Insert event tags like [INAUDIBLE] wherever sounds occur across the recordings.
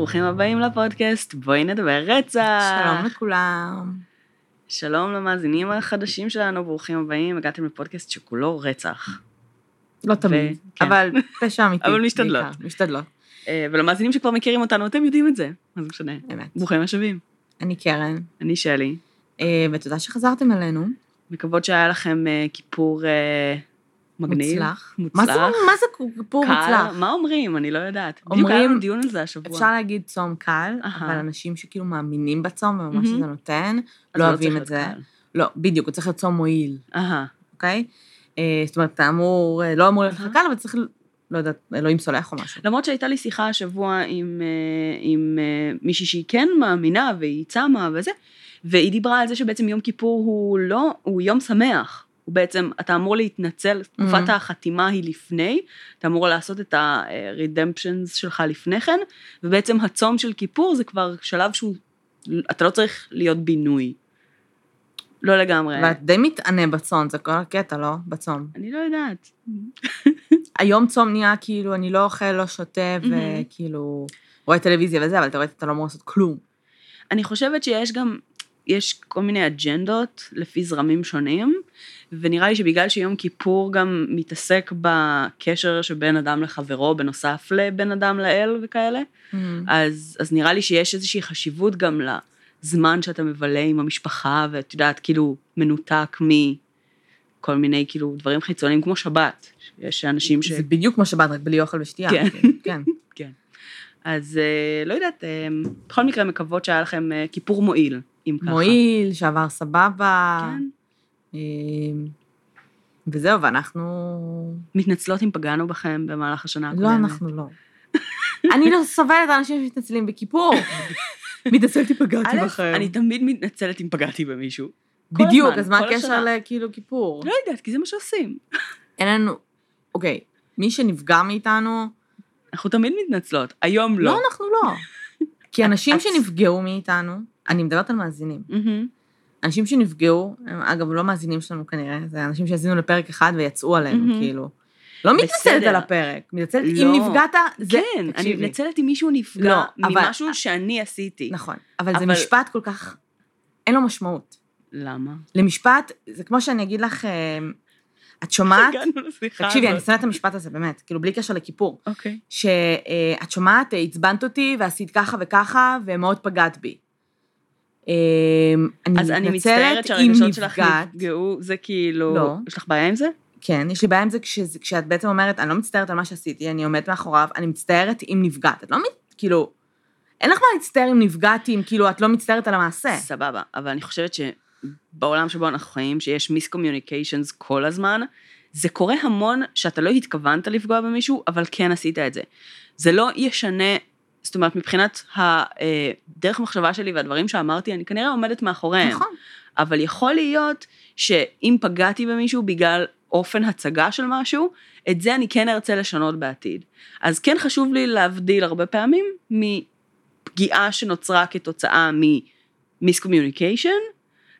שלום, ברוכים הבאים לפודקאסט, בואי נדבר רצח. שלום לכולם. שלום למאזינים החדשים שלנו, ברוכים הבאים, הגעתם לפודקאסט שכולו רצח. לא תמיד, כן. אבל [LAUGHS] פשע אמיתי. אבל משתדלות. בעיקר, משתדלות, אה, ולמאזינים שכבר מכירים אותנו, אתם יודעים את זה, מה זה משנה. אמת. ברוכים השבים. אני קרן, אני שלי, אה, ותודה שחזרתם אלינו. מקוות שהיה לכם אה, כיפור מגניב. מוצלח. מוצלח. מה זה- מה זה כיפור קל. מוצלח? מה אומרים? אני לא יודעת. בדיוק אומרים- היה לנו דיון על זה השבוע. אפשר להגיד צום קל. אבל אנשים שכאילו מאמינים בצום ומה מהמם. שזה נותן, לא צריך אוהבים להיות את זה. קל. לא, בדיוק, הוא צריך להיות צום מועיל. אוקיי? אה, זאת אומרת, אתה אמור, אה, לא אמור להיות לך. קל, אבל צריך, לא יודעת, אלוהים סולח או משהו. למרות שהייתה לי שיחה השבוע עם, אה, עם מישהי שהיא כן מאמינה והיא צמה וזה, והיא דיברה על זה שבעצם יום כיפור הוא לא, הוא יום שמח. הוא בעצם, אתה אמור להתנצל, תקופת Mhm. החתימה היא לפני, אתה אמור לעשות את ה-redemptions שלך לפני כן, ובעצם הצום של כיפור זה כבר שלב שהוא, אתה לא צריך להיות בינוי. לא לגמרי. ואת די מתענה בצום, זה כל הקטע, לא? בצום. אני לא יודעת. היום צום נהיה כאילו, אני לא אוכל, לא שותה, מהמם. וכאילו, רואה טלוויזיה וזה, אבל אתה רואה, אתה לא אמור לעשות כלום. אני חושבת שיש גם, יש כל מיני אג'נדות לפי זרמים שונים, ונראה לי שבגלל שיום כיפור גם מתעסק בקשר שבין אדם לחברו, בנוסף לבין אדם לאל וכאלה, אז, אז נראה לי שיש איזושהי חשיבות גם לזמן שאתה מבלה עם המשפחה, ואת יודעת, כאילו, מנותק מכל מיני כאילו דברים חיצוניים כמו שבת. יש אנשים ש... זה בדיוק כמו שבת, רק בלי אוכל ושתייה. כן. כן. [LAUGHS] כן. אז אה, לא יודעת, אה, בכל מקרה מקוות שהיה לכם אה, כיפור מועיל, אם ככה. מועיל, שעבר סבבה. כן. אמ, וזהו, ואנחנו... מתנצלות אם פגענו בכם במהלך השנה הקודמת. לא, אנחנו לא. [LAUGHS] אני לא סובלת אנשים שמתנצלים בכיפור. [LAUGHS] מתנצלת אם פגעתי בכם. אני תמיד מתנצלת אם פגעתי במישהו. בדיוק, אז מה הקשר. לכאילו כיפור? לא יודעת, כי זה מה שעושים. אין לנו... אוקיי, מי שנפגע מאיתנו... אנחנו תמיד מתנצלות, היום לא. לא, אנחנו לא. כי אנשים שנפגעו מאיתנו, אני מדברת על מאזינים. מהמם. אנשים שנפגעו, הם אגב לא מאזינים שלנו כנראה, זה אנשים שהאזינו לפרק אחד ויצאו עלינו, מהמם. כאילו. לא מתנצלת. על הפרק, מתנצלת אם לא. נפגעת, זה... כן, אני תקשיבי. מתנצלת אם מישהו נפגע לא, אבל- ממשהו שאני עשיתי. נכון, אבל זה אבל- משפט כל כך, אין לו משמעות. למה? למשפט, זה כמו שאני אגיד לך, אה, את שומעת, הגענו לשיחה תקשיבי, אני. שונאת את המשפט הזה, באמת, כאילו בלי קשר לכיפור, אוקיי. שאת שומעת, אה, עצבנת אותי ועשית ככה וככה, ומאוד פגעת בי. אה, אז אני אני מצטערת שהרגשות שלך. נפגעו, זה כאילו... לא. יש לך בעיה עם זה? כן, יש לי בעיה עם זה כשזה- כשאת בעצם אומרת, אני לא מצטערת על מה שעשיתי, אני עומדת מאחוריו, אני מצטערת אם נפגעת. את לא, כאילו, אין לך מה להצטער אם נפגעתי, אם כאילו את לא מצטערת על המעשה. סבבה, אבל אני חושבת שבעולם שבו אנחנו חיים, שיש מיסקומיוניקיישנס כל הזמן, זה קורה המון שאתה לא התכוונת לפגוע במישהו, אבל כן עשית את זה. זה לא ישנה, זאת אומרת, מבחינת הדרך מחשבה שלי והדברים שאמרתי, אני כנראה עומדת מאחוריהם. נכון. אבל יכול להיות שאם פגעתי במישהו בגלל אופן הצגה של משהו, את זה אני כן ארצה לשנות בעתיד. אז כן חשוב לי להבדיל הרבה פעמים מפגיעה שנוצרה כתוצאה ממיסקומיוניקיישן,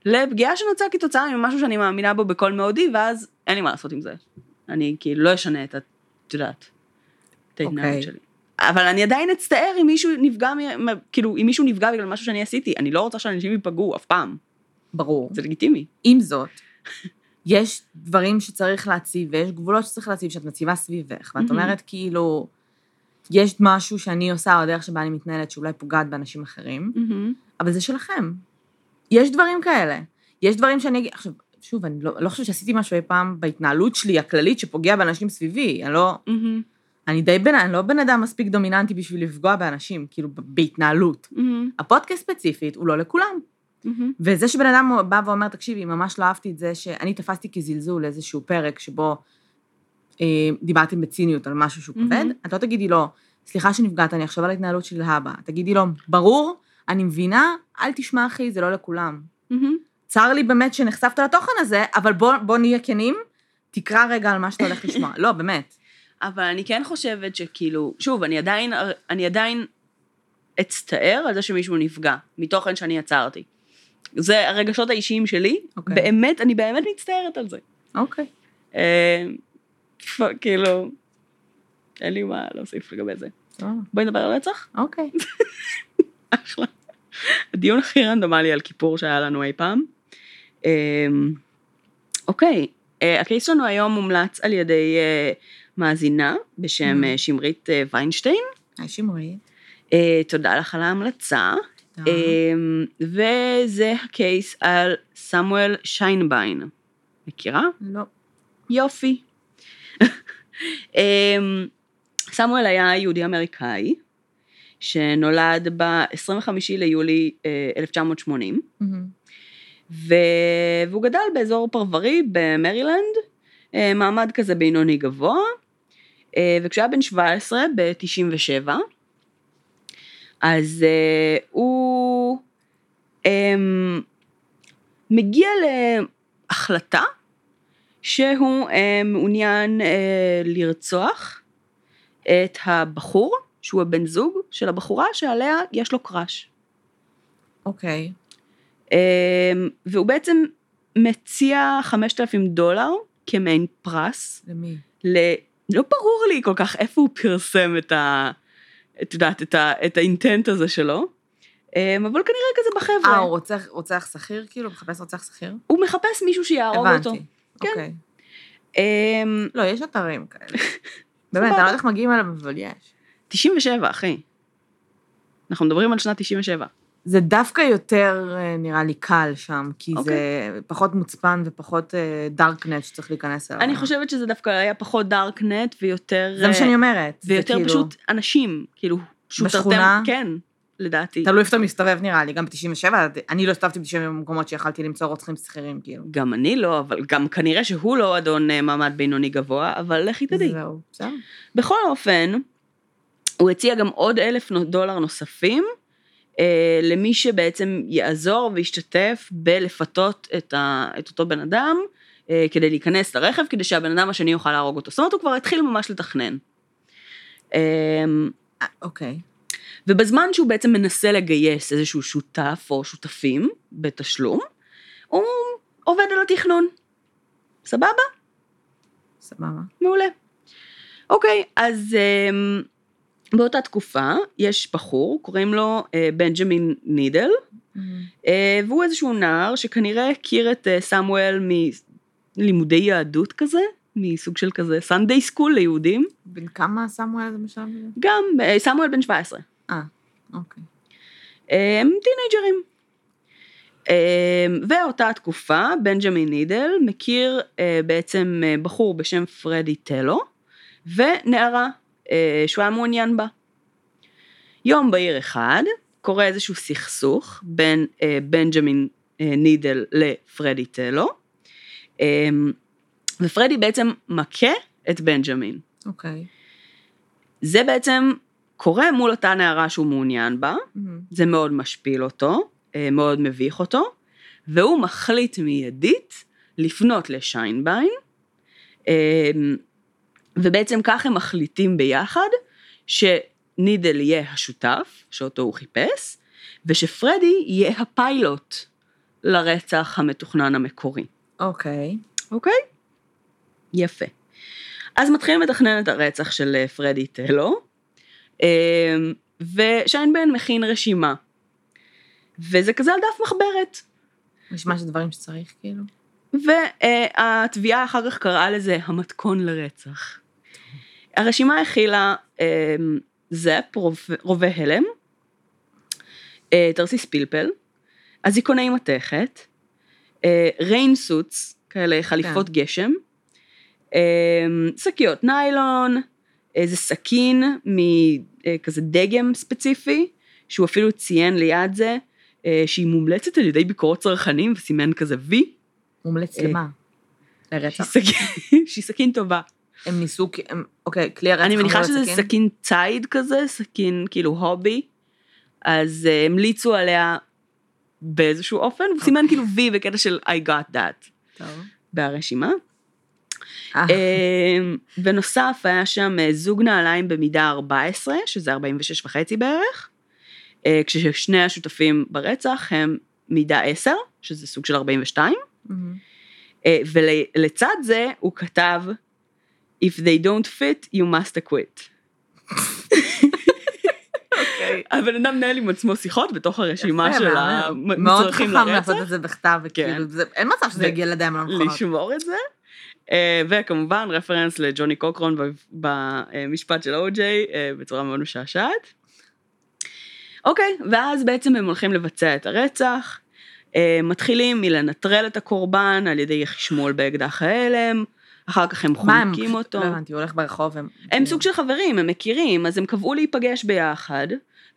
לפגיעה שנוצרה כתוצאה ממשהו שאני מאמינה בו בכל מאודי, ואז אין לי מה לעשות עם זה. אני כאילו לא אשנה את ה... את יודעת, את ההתנהלות אוקיי. שלי. אבל אני עדיין אצטער אם מישהו נפגע, מ- כאילו, אם מישהו נפגע בגלל משהו שאני עשיתי, אני לא רוצה שאנשים ייפגעו אף פעם. ברור. זה לגיטימי. עם זאת, יש דברים שצריך להציב, ויש גבולות שצריך להציב, שאת מציבה סביבך, ואת. אומרת כאילו, יש משהו שאני עושה, או הדרך שבה אני מתנהלת, שאולי פוגעת באנשים אחרים, אבל זה שלכם. יש דברים כאלה. יש דברים שאני אגיד, עכשיו, שוב, אני לא, לא חושבת שעשיתי משהו אי פעם בהתנהלות שלי הכללית שפוגע באנשים סביבי. אני לא, אני די בן, אני לא בן אדם מספיק דומיננטי בשביל לפגוע באנשים, כאילו, בהתנהלות. הפודקאסט ספציפית הוא לא לכולם. וזה שבן אדם בא ואומר, תקשיבי, ממש לא אהבתי את זה שאני תפסתי כזלזול איזשהו פרק שבו אה, דיברתם בציניות על משהו שהוא כבד, מהמם. את לא תגידי לו, סליחה שנפגעת, אני אחשוב על ההתנהלות שלי להבא. תגידי לו, ברור, אני מבינה, אל תשמע אחי, זה לא לכולם. צר לי באמת שנחשפת לתוכן הזה, אבל בוא, בוא נהיה כנים, תקרא רגע על מה שאתה הולך לשמוע. לא, באמת. אבל אני כן חושבת שכאילו, שוב, אני עדיין, אני עדיין אצטער על זה שמישהו נפגע, מתוכן שאני יצרתי. זה הרגשות האישיים שלי, אוקיי. באמת, אני באמת מצטערת על זה. אוקיי. אה, פ- כאילו, אין לי מה להוסיף לגבי זה. סבבה. בואי נדבר על רצח? אוקיי. [LAUGHS] אחלה. הדיון הכי רנדומלי על כיפור שהיה לנו אי פעם. אמ, אוקיי, אה, הקייס שלנו היום מומלץ על ידי אה, מאזינה בשם Mm. אה, שמרית אה, ויינשטיין. היי שמרי. אה, תודה לך על ההמלצה. תודה. אמ, וזה הקייס על סמואל שיינביין. מכירה? לא. יופי. [LAUGHS] אמ, סמואל היה יהודי אמריקאי, שנולד ב-25 ליולי אה, 1980, מהמם. ו... והוא גדל באזור פרברי במרילנד, מעמד כזה בינוני גבוה, אה, וכשהוא היה בן 17, ב-97, אז אה, הוא אמ, מגיע להחלטה שהוא אה, מעוניין לרצוח את הבחור, שהוא הבן זוג של הבחורה שעליה יש לו קראש. אוקיי. אמ, והוא בעצם מציע 5,000 דולר כמעין פרס, למי? לא ברור לי כל כך איפה הוא פרסם את ה... את יודעת, את, ה... את האינטנט הזה שלו, אמ, אבל כנראה כזה בחבר'ה. אה, הוא רוצח, רוצח שכיר כאילו? מחפש רוצח שכיר? הוא מחפש מישהו שיהרוג הבנתי. אותו. כן. אוקיי. אמ, לא, יש אתרים כאלה. [LAUGHS] באמת, אני לא יודעת איך מגיעים אליו, אבל יש. 97, אחי. אנחנו מדברים על שנת 97. זה דווקא יותר, אה, נראה לי, קל שם, כי אוקיי. זה פחות מוצפן ופחות דארקנט שצריך להיכנס אליו. אני חושבת שזה דווקא היה פחות דארקנט ויותר... זה מה שאני אומרת. זה ויותר כאילו- פשוט אנשים, כאילו, שהוא בשכונה? כן, לדעתי. תלוי איפה אתה מסתובב נראה לי, גם ב-97, אני לא הסתובבתי ב-97 במקומות שיכלתי למצוא רוצחים שכירים, כאילו. גם אני לא, אבל גם כנראה שהוא לא אדון אה, מעמד בינוני גבוה, אבל לכי תדעי. זהו, בסדר. בכל אופן, הוא הציע גם עוד אלף דולר נוספים אה, למי שבעצם יעזור וישתתף בלפתות את, ה, את אותו בן אדם אה, כדי להיכנס לרכב, כדי שהבן אדם השני יוכל להרוג אותו. זאת אומרת, הוא כבר התחיל ממש לתכנן. אה, אה, אוקיי. ובזמן שהוא בעצם מנסה לגייס איזשהו שותף או שותפים בתשלום, הוא עובד על התכנון. סבבה? סבבה. מעולה. אוקיי, אז um, באותה תקופה יש בחור, קוראים לו uh, בנג'מין נידל, uh, והוא איזשהו נער שכנראה הכיר את uh, סמואל מלימודי יהדות כזה, מסוג של כזה Sunday school ליהודים, בן כמה סמואל הזה? גם אה, סמואל בן 17. אה, אוקיי. הם טינאייג'רים. ואותה תקופה, בנג'מין נידל מכיר אה, בעצם אה, בחור בשם פרדי טלו, ונערה אה, שהוא היה מעוניין בה. יום בהיר אחד קורה איזשהו סכסוך בין אה, בנג'מין אה, נידל לפרדי טלו, אה, ופרדי בעצם מכה את בנג'מין. אוקיי. זה בעצם קורה מול אותה נערה שהוא מעוניין בה, מהמם. זה מאוד משפיל אותו, אה, מאוד מביך אותו, והוא מחליט מיידית לפנות לשיינביין, אה, ובעצם כך הם מחליטים ביחד שנידל יהיה השותף, שאותו הוא חיפש, ושפרדי יהיה הפיילוט לרצח המתוכנן המקורי. אוקיי. אוקיי? יפה. אז מתחילים לתכנן את הרצח של אה, פרדי טלו, אה, ושיינבן מכין רשימה. וזה כזה על דף מחברת. נשמע שזה דברים שצריך, כאילו. והתביעה אחר כך קראה לזה המתכון לרצח. הרשימה הכילה אה, זאפ, רוב- רובה הלם, אה, תרסיס פלפל, אזיקוני מתכת, אה, ריין סוטס, כאלה חליפות גשם, אה, שקיות ניילון, איזה סכין מכזה דגם ספציפי, שהוא אפילו ציין ליד זה, שהיא מומלצת על ידי ביקורות צרכנים וסימן כזה וי, מומלץ אה. למה? לרצח. שהיא סכין [LAUGHS] טובה. הם ניסו, אוקיי, כלי הרצח אני מניחה שזה סכין ציד כזה, סכין כאילו הובי, אז אה, המליצו עליה באיזשהו אופן, הוא סימן כאילו וי בקטע של I got that טוב. ברשימה. אה, בנוסף היה שם זוג נעליים במידה 14, שזה 46 וחצי בערך, כששני השותפים ברצח הם מידה 10, שזה סוג של 42, אה, ולצד זה הוא כתב If they don't fit, you must acquit. אוקיי. הבן אדם מנהל עם עצמו שיחות בתוך הרשימה של מהמם. מאוד המצרכים חכם לרצח. לעשות את זה בכתב, וכאילו, זה- אין מצב שזה יגיע לידיים לא נכונות. לשמור את זה. אה, וכמובן רפרנס לג'וני קוקרון במשפט של או-ג'יי אה, בצורה מאוד משעשעת. אוקיי, ואז בעצם הם הולכים לבצע את הרצח. אה, מתחילים מלנטרל את הקורבן על ידי חשמול באקדח ההלם, אחר כך הם מה הם, חונקים אותו. לא הבנתי, הוא הולך ברחוב, הם... הם סוג של חברים, הם מכירים, אז הם קבעו להיפגש ביחד,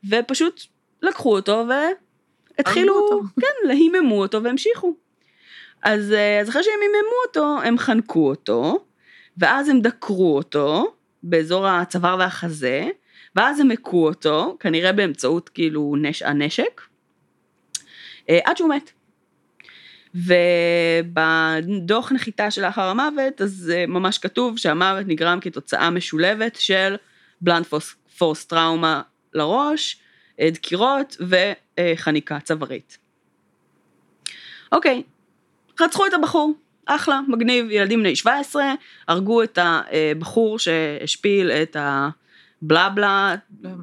ופשוט לקחו אותו והתחילו. כן, להיממו אותו והמשיכו. אז, אה, אז אחרי שהם היממו אותו, הם חנקו אותו, ואז הם דקרו אותו באזור הצוואר והחזה, ואז הם הכו אותו, כנראה באמצעות כאילו נש... הנשק, עד שהוא מת. ובדוח נחיתה שלאחר המוות, אז אה, ממש כתוב שהמוות נגרם כתוצאה משולבת של בלנד פוס, פורס טראומה לראש, אה, דקירות וחניקה צווארית. אוקיי, רצחו את הבחור, אחלה, מגניב, ילדים בני 17, הרגו את הבחור שהשפיל את הבלה בלה,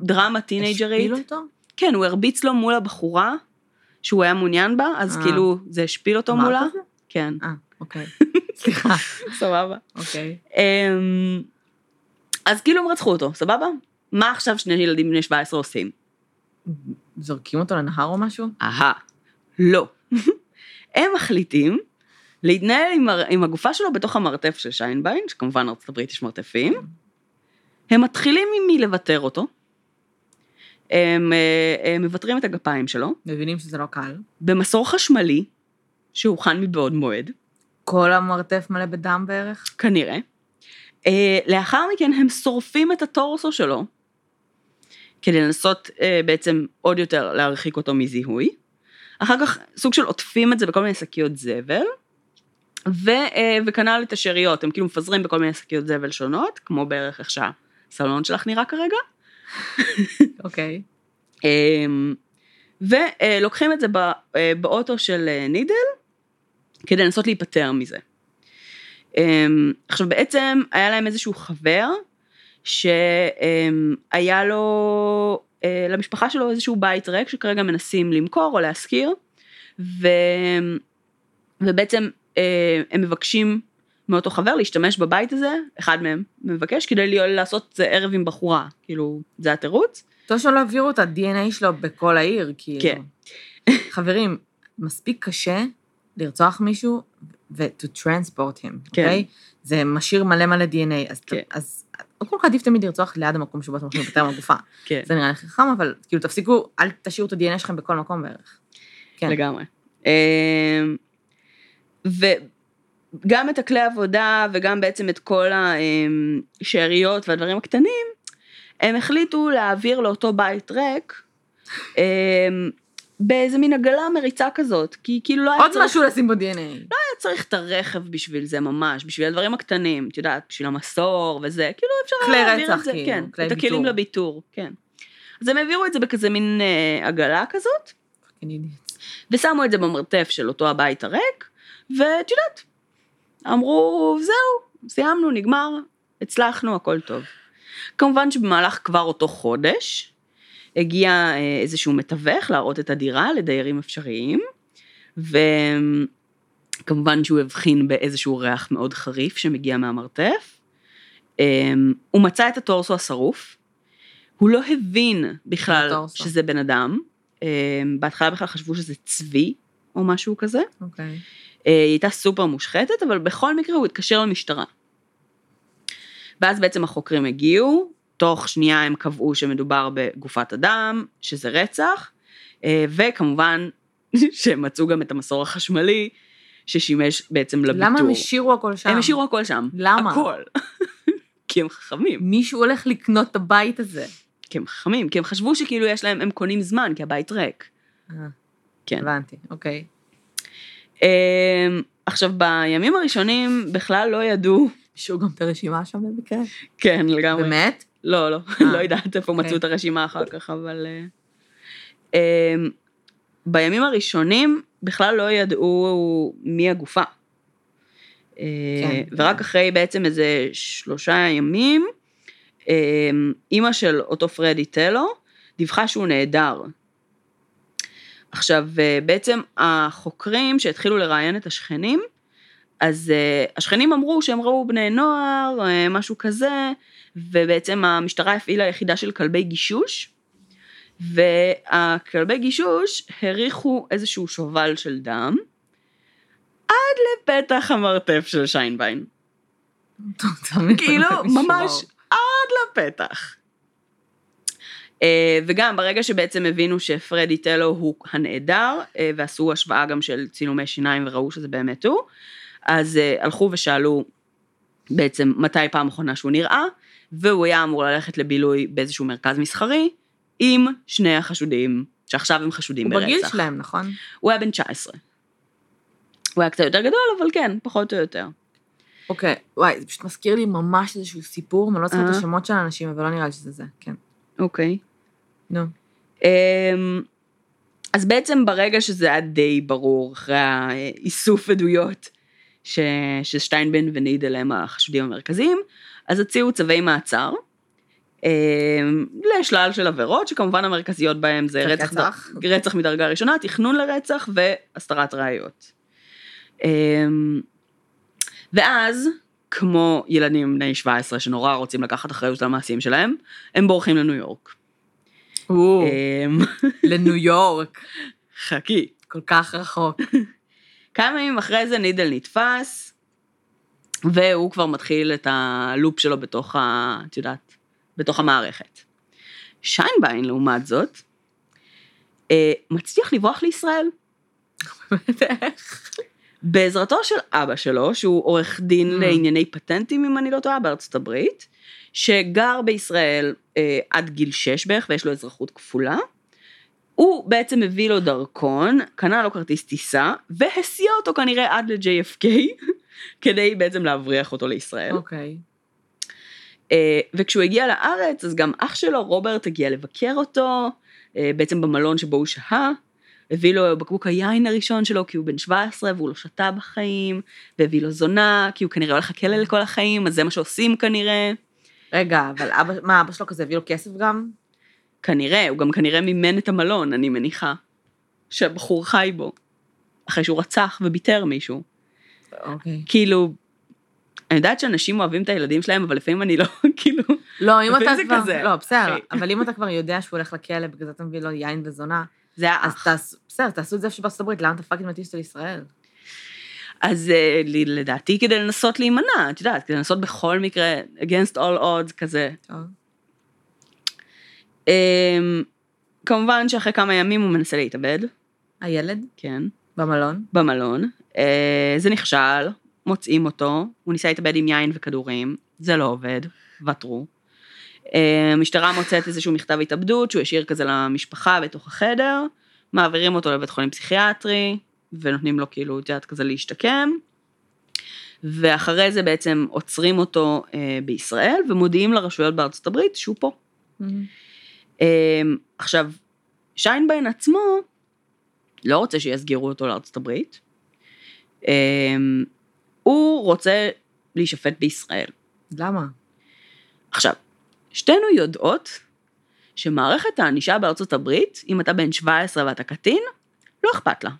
דרמה טינג'רית. השפיל אותו? כן, הוא הרביץ לו מול הבחורה שהוא היה מעוניין בה, אז אה. כאילו זה השפיל אותו מולה. זה? כן, אה, אוקיי. [LAUGHS] סליחה. סבבה. אוקיי. אמ, אז כאילו הם רצחו אותו, סבבה? מה עכשיו שני ילדים בני 17 עושים? זורקים אותו לנהר או משהו? אהה, לא. [LAUGHS] הם מחליטים להתנהל עם, הר- עם הגופה שלו בתוך המרתף של שיינביין, שכמובן ארצות הברית יש מרתפים. הם מתחילים עם מלוותר אותו. הם, אה, הם מוותרים את הגפיים שלו, מבינים שזה לא קל. במסור חשמלי, שהוכן מבעוד מועד, כל המרתף מלא בדם בערך? כנראה. אה, לאחר מכן הם שורפים את הטורסו שלו, כדי לנסות אה, בעצם עוד יותר להרחיק אותו מזיהוי. אחר כך סוג של עוטפים את זה בכל מיני שקיות זבל, ו, וכנ"ל את השאריות, הם כאילו מפזרים בכל מיני שקיות זבל שונות, כמו בערך איך שהסלון שלך נראה כרגע. אוקיי. אמ, ולוקחים את זה אה, באוטו של אה, נידל, כדי לנסות להיפטר מזה. אמ, עכשיו בעצם היה להם איזשהו חבר, שהיה לו, אה, למשפחה שלו איזשהו בית ריק שכרגע מנסים למכור או להשכיר, ו... ובעצם הם מבקשים מאותו חבר להשתמש בבית הזה, אחד מהם מבקש, כדי לעשות ערב עם בחורה, כאילו, זה התירוץ. טוב שלא העבירו את ה-DNA שלו בכל העיר, כאילו. כן. [LAUGHS] חברים, מספיק קשה לרצוח מישהו ו- to transport him, כן. אוקיי? זה משאיר מלא מלא DNA, אז, כן. אז קודם כל עדיף תמיד לרצוח ליד המקום שבו אתם הולכים לפטר מהגופה. [LAUGHS] כן. זה נראה לי חכם, אבל כאילו תפסיקו, אל תשאירו את ה-DNA שלכם בכל מקום בערך. כן. לגמרי. אמ, וגם את הכלי עבודה וגם בעצם את כל השאריות והדברים הקטנים, הם החליטו להעביר לאותו בית ריק אמ, באיזה מין עגלה מריצה כזאת, כי כאילו לא היה עוד צריך, משהו לשים ב-DNA. היה צריך את הרכב בשביל זה ממש, בשביל הדברים הקטנים, את יודעת, בשביל המסור וזה, כאילו אפשר כלי היה להעביר את זה, כאילו, כן, כלי את הכלים ביטור. לביטור, כן. אז הם העבירו את זה בכזה מין אה, עגלה כזאת. ושמו את זה במרתף של אותו הבית הריק, ואת יודעת, אמרו, זהו, סיימנו, נגמר, הצלחנו, הכל טוב. כמובן שבמהלך כבר אותו חודש, הגיע אה, איזשהו מתווך להראות את הדירה לדיירים אפשריים, וכמובן שהוא הבחין באיזשהו ריח מאוד חריף שמגיע מהמרתף. אה, הוא מצא את הטורסו השרוף, הוא לא הבין בכלל הטורסו. שזה בן אדם, אה, בהתחלה בכלל חשבו שזה צבי או משהו כזה, אוקיי. אה, היא הייתה סופר מושחתת, אבל בכל מקרה הוא התקשר למשטרה. ואז בעצם החוקרים הגיעו, תוך שנייה הם קבעו שמדובר בגופת אדם, שזה רצח, אה, וכמובן [LAUGHS] שהם מצאו גם את המסור החשמלי, ששימש בעצם לביטור. למה הם השאירו הכל שם? הם השאירו הכל שם. למה? הכל. [LAUGHS] כי הם חכמים. מישהו הולך לקנות את הבית הזה. כי הם חכמים, כי הם חשבו שכאילו יש להם, הם קונים זמן, כי הבית ריק. אה, כן. הבנתי, אוקיי. אמ, עכשיו, בימים הראשונים בכלל לא ידעו, השאירו גם את הרשימה שם במקרה? כן, לגמרי. באמת? לא, לא, אה, לא יודעת איפה אוקיי. מצאו את הרשימה אחר כך, אבל... אה, אמ, בימים הראשונים בכלל לא ידעו מי הגופה. אה, כן. ורק אחרי בעצם איזה שלושה ימים, אמ, אימא של אותו פרדי טלו דיווחה שהוא נעדר. עכשיו, אה, בעצם החוקרים שהתחילו לראיין את השכנים, אז uh, השכנים אמרו שהם ראו בני נוער, uh, משהו כזה, ובעצם המשטרה הפעילה יחידה של כלבי גישוש, והכלבי גישוש הריחו איזשהו שובל של דם, עד לפתח המרתף של שיינביין. כאילו, [LAUGHS] ממש עד לפתח. Uh, וגם ברגע שבעצם הבינו שפרדי טלו הוא הנעדר, uh, ועשו השוואה גם של צילומי שיניים וראו שזה באמת הוא, אז uh, הלכו ושאלו בעצם מתי פעם אחרונה שהוא נראה, והוא היה אמור ללכת לבילוי באיזשהו מרכז מסחרי, עם שני החשודים, שעכשיו הם חשודים הוא ברצח. בגיל שלהם, נכון? הוא היה בן 19. הוא היה קצת יותר גדול, אבל כן, פחות או יותר. אוקיי, וואי, זה פשוט מזכיר לי ממש איזשהו סיפור, אני לא זוכרת את אה. השמות של האנשים, אבל לא נראה לי שזה זה, כן. אוקיי. נו. אמ, אז בעצם ברגע שזה היה די ברור, אחרי האיסוף עדויות, ש... ששטיינבן ונידל הם החשודים המרכזיים, אז הציעו צווי מעצר. אמ, לשלל של עבירות, שכמובן המרכזיות בהם זה רצח, רצח. רצח מדרגה ראשונה, תכנון לרצח והסתרת ראיות. אמ, ואז, כמו ילדים בני 17 שנורא רוצים לקחת אחריות על המעשים שלהם, הם בורחים לניו יורק. אמ, לניו יורק, חכי. כל כך רחוק. [LAUGHS] כמה ימים אחרי זה נידל נתפס, והוא כבר מתחיל את הלופ שלו בתוך ה... את יודעת, בתוך המערכת. שיינביין, לעומת זאת, אה, מצליח לברוח לישראל. איך? בעזרתו של אבא שלו, שהוא עורך דין Mm. לענייני פטנטים, אם אני לא טועה, בארצות הברית, שגר בישראל אה, עד גיל 6 בערך, ויש לו אזרחות כפולה. הוא בעצם הביא לו דרכון, קנה לו כרטיס טיסה, והסיע אותו כנראה עד ל-JFK, [LAUGHS] כדי בעצם להבריח אותו לישראל. אוקיי. אה, וכשהוא הגיע לארץ, אז גם אח שלו, רוברט, הגיע לבקר אותו, אה, בעצם במלון שבו הוא שהה, הביא לו בקבוק היין הראשון שלו, כי הוא בן 17 והוא לא שתה בחיים, והביא לו זונה, כי הוא כנראה הולך לכלא לכל החיים, אז זה מה שעושים כנראה. רגע, אבל אבא, מה, אבא שלו כזה הביא לו כסף גם? כנראה, הוא גם כנראה מימן את המלון, אני מניחה, שהבחור חי בו, אחרי שהוא רצח וביתר מישהו. אוקיי. כאילו, אני יודעת שאנשים אוהבים את הילדים שלהם, אבל לפעמים אני לא, [LAUGHS] כאילו, לא, אם אתה כבר, כזה, לא, בסדר, אחי. אבל אם אתה כבר יודע שהוא הולך לכלא, בגלל זה אתה מביא לו יין וזונה, זה היה אז. תעשו, בסדר, תעשו את זה איפה שבארצות הברית, למה אתה fucking מטיס אותו לישראל? אז אה, לדעתי כדי לנסות להימנע, את יודעת, כדי לנסות בכל מקרה, against all odds כזה. אמ, כמובן שאחרי כמה ימים הוא מנסה להתאבד, הילד? כן, במלון? במלון. אה, זה נכשל, מוצאים אותו, הוא ניסה להתאבד עם יין וכדורים, זה לא עובד, ותרו. אה, המשטרה מוצאת איזשהו מכתב התאבדות שהוא השאיר כזה למשפחה בתוך החדר, מעבירים אותו לבית חולים פסיכיאטרי, ונותנים לו כאילו, את יודעת, כזה להשתקם. ואחרי זה בעצם עוצרים אותו אה, בישראל, ומודיעים לרשויות בארצות הברית שהוא פה. אמ, עכשיו, שיינביין עצמו לא רוצה שיסגירו אותו לארצות הברית. אמ, הוא רוצה להישפט בישראל. למה? עכשיו, שתינו יודעות שמערכת הענישה בארצות הברית, אם אתה בן 17 ואתה קטין, לא אכפת לה.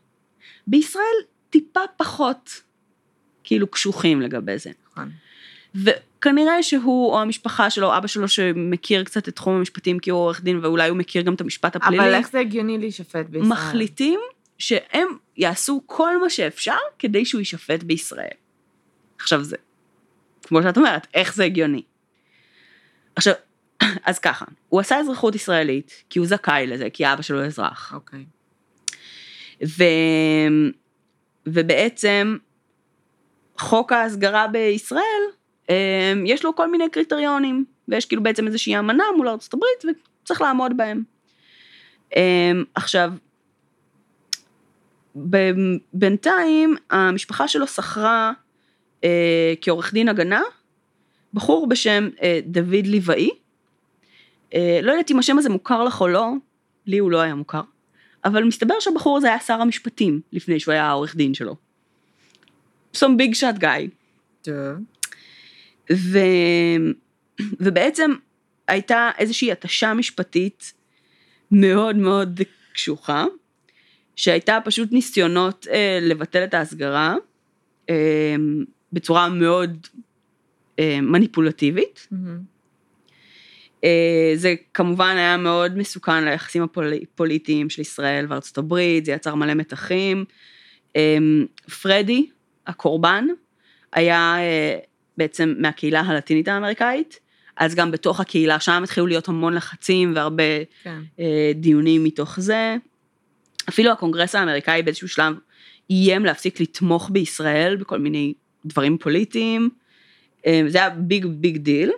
בישראל טיפה פחות, כאילו, קשוחים לגבי זה. נכון. וכנראה שהוא או המשפחה שלו, אבא שלו שמכיר קצת את תחום המשפטים כי הוא עורך דין ואולי הוא מכיר גם את המשפט הפלילי, אבל איך זה הגיוני להישפט בישראל? מחליטים שהם יעשו כל מה שאפשר כדי שהוא יישפט בישראל. עכשיו זה, כמו שאת אומרת, איך זה הגיוני? עכשיו, [CLEARS THROAT] אז ככה, הוא עשה אזרחות ישראלית, כי הוא זכאי לזה, כי אבא שלו אזרח. אוקיי. ו... ובעצם חוק ההסגרה בישראל, אה, יש לו כל מיני קריטריונים, ויש כאילו בעצם איזושהי אמנה מול הברית וצריך לעמוד בהם. אה, עכשיו, ב- בינתיים המשפחה שלו שכרה אה, כעורך דין הגנה, בחור בשם אה, דוד ליבאי. אה, לא יודעת אם השם הזה מוכר לך או לא, לי הוא לא היה מוכר. אבל מסתבר שהבחור הזה היה שר המשפטים לפני שהוא היה העורך דין שלו. some big shot guy. טוב. ו... ובעצם הייתה איזושהי התשה משפטית מאוד מאוד קשוחה, שהייתה פשוט ניסיונות אה, לבטל את ההסגרה אה, בצורה מאוד אה, מניפולטיבית. אה, זה כמובן היה מאוד מסוכן ליחסים הפוליטיים של ישראל וארצות הברית, זה יצר מלא מתחים. אה, פרדי, הקורבן, היה אה, בעצם מהקהילה הלטינית האמריקאית, אז גם בתוך הקהילה שם התחילו להיות המון לחצים והרבה כן. דיונים מתוך זה. אפילו הקונגרס האמריקאי באיזשהו שלב איים להפסיק לתמוך בישראל בכל מיני דברים פוליטיים. זה היה big big deal.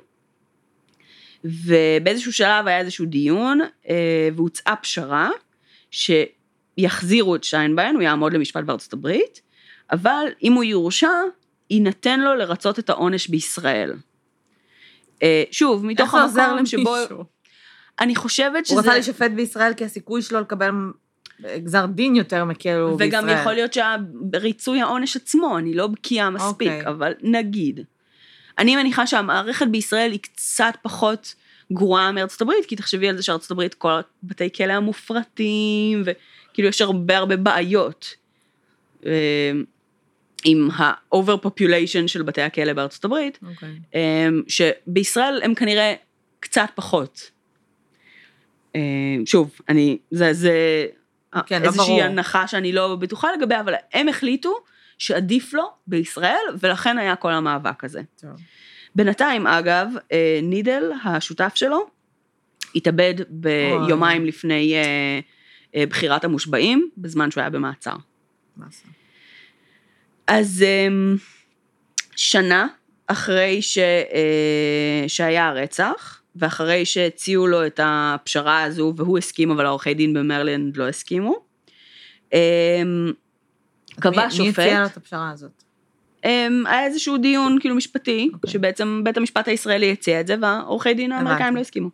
ובאיזשהו שלב היה איזשהו דיון, אה, והוצעה פשרה, שיחזירו את שיינביין, הוא יעמוד למשפט בארצות הברית, אבל אם הוא יורשע, יינתן לו לרצות את העונש בישראל. אה, שוב, מתוך המקום שבו... אני חושבת שזה... הוא רצה להישפט בישראל כי הסיכוי שלו לקבל גזר דין יותר מקל הוא בישראל. וגם יכול להיות שריצוי העונש עצמו, אני לא בקיאה מספיק, okay. אוקיי. אבל נגיד. אני מניחה שהמערכת בישראל היא קצת פחות גרועה מארצות הברית, כי תחשבי על זה שארצות הברית כל בתי כלא המופרטים, וכאילו יש הרבה הרבה בעיות. אה, עם ה-over population של בתי הכלא בארצות הברית, okay. אוקיי. אה, שבישראל הם כנראה קצת פחות. אה, שוב, אני, זה, זה כן, לא איזושהי לא הנחה שאני לא בטוחה לגביה, אבל הם החליטו שעדיף לו בישראל, ולכן היה כל המאבק הזה. טוב. בינתיים, אגב, אה, נידל, השותף שלו, התאבד ביומיים לפני אה, אה, בחירת המושבעים, בזמן שהוא היה במעצר. אז שנה אחרי ש, שהיה הרצח, ואחרי שהציעו לו את הפשרה הזו, והוא הסכים, אבל העורכי דין במרלנד לא הסכימו, קבע שופט... מי הציע לו את הפשרה הזאת? אמ, היה איזשהו דיון כאילו משפטי, okay. אוקיי. שבעצם בית המשפט הישראלי הציע את זה, והעורכי דין האמריקאים לא הסכימו.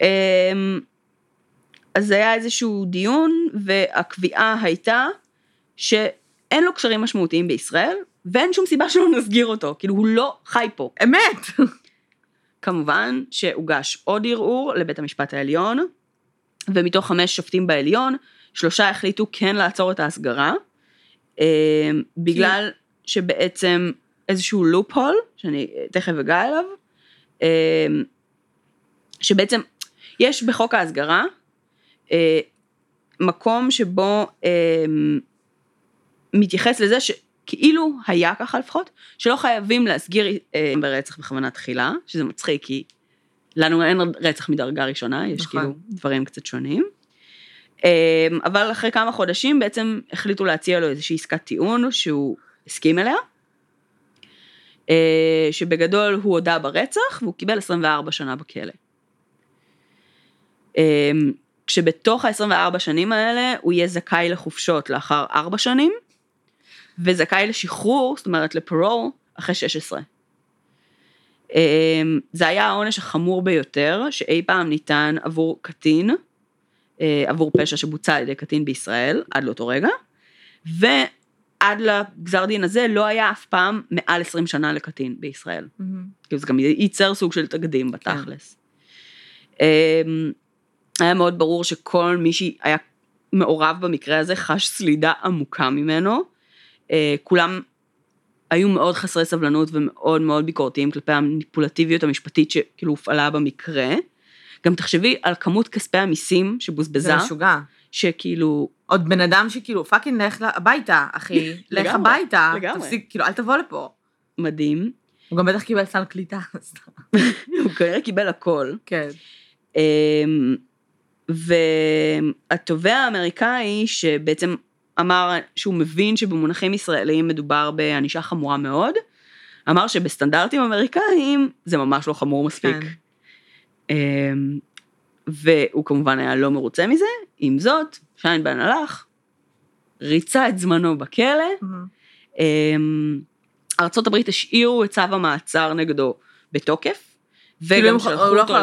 אמ, אז היה איזשהו דיון, והקביעה הייתה שאין לו קשרים משמעותיים בישראל, ואין שום סיבה שלא נסגיר אותו, כאילו הוא לא חי פה. אמת. [LAUGHS] כמובן שהוגש עוד ערעור לבית המשפט העליון, ומתוך חמש שופטים בעליון, שלושה החליטו כן לעצור את ההסגרה, בגלל שבעצם איזשהו לופ הול, שאני תכף אגע אליו, אמ, שבעצם יש בחוק ההסגרה אה, מקום שבו אמ, מתייחס לזה שכאילו היה ככה לפחות, שלא חייבים להסגיר אה, ברצח בכוונה תחילה, שזה מצחיק כי לנו אין רצח מדרגה ראשונה, יש נכון. כאילו דברים קצת שונים. אמ, אבל אחרי כמה חודשים בעצם החליטו להציע לו איזושהי עסקת טיעון שהוא הסכים אליה, אה, שבגדול הוא הודה ברצח והוא קיבל 24 שנה בכלא. אה, כשבתוך ה-24 שנים האלה הוא יהיה זכאי לחופשות לאחר 4 שנים, וזכאי לשחרור, זאת אומרת לפרול, אחרי 16. אה, זה היה העונש החמור ביותר שאי פעם ניתן עבור קטין, עבור פשע שבוצע על ידי קטין בישראל, עד לאותו רגע, ו... עד לגזר דין הזה לא היה אף פעם מעל 20 שנה לקטין בישראל. Mm-hmm. כאילו זה גם ייצר סוג של תקדים בתכלס. כן. היה מאוד ברור שכל מי שהיה מעורב במקרה הזה חש סלידה עמוקה ממנו. אה, כולם היו מאוד חסרי סבלנות ומאוד מאוד ביקורתיים כלפי המניפולטיביות המשפטית שכאילו הופעלה במקרה. גם תחשבי על כמות כספי המיסים שבוזבזה. זה משוגע. שכאילו... עוד בן אדם שכאילו, fucking לך הביתה, אחי, [LAUGHS] לך הביתה, תפסיק, כאילו, אל תבוא לפה. מדהים. הוא גם בטח קיבל סל קליטה. [LAUGHS] [LAUGHS] הוא כנראה קיבל הכל. כן. אמ, והתובע האמריקאי, שבעצם אמר שהוא מבין שבמונחים ישראליים מדובר בענישה חמורה מאוד, אמר שבסטנדרטים אמריקאים זה ממש לא חמור מספיק. כן. אמ, והוא כמובן היה לא מרוצה מזה, עם זאת, שיינבן הלך, ריצה את זמנו בכלא, mm-hmm. ארה"ב השאירו את צו המעצר נגדו בתוקף, וגם שלחו אותו... הוא לא יכול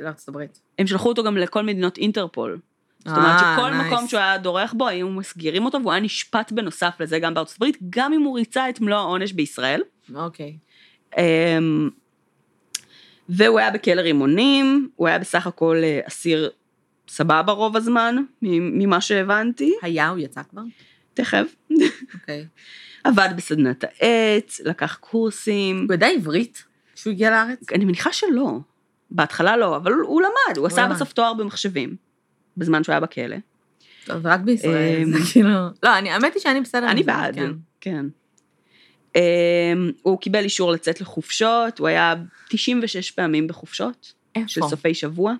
לארצות הברית. הם שלחו אותו גם לכל מדינות אינטרפול. זאת אומרת אה, שכל מקום שהוא היה דורך בו, היו מסגירים אותו, והוא היה נשפט בנוסף לזה גם בארצות הברית, גם אם הוא ריצה את מלוא העונש בישראל. אוקיי. והוא היה בכלא רימונים, הוא היה בסך הכל אה, אסיר סבבה רוב הזמן, ממה שהבנתי. היה, הוא יצא כבר? תכף. אוקיי. [LAUGHS] עבד בסדנת העץ, לקח קורסים. הוא ידע עברית כשהוא הגיע לארץ? אני מניחה שלא. בהתחלה לא, אבל הוא, למד, הוא עשה. בסוף תואר במחשבים, בזמן שהוא היה בכלא. טוב, רק בישראל, אמ, זה כאילו... לא, האמת היא שאני בסדר. אני בעד, כן. אמ, הוא קיבל אישור לצאת לחופשות, הוא היה 96 פעמים בחופשות, של איפה? סופי שבוע,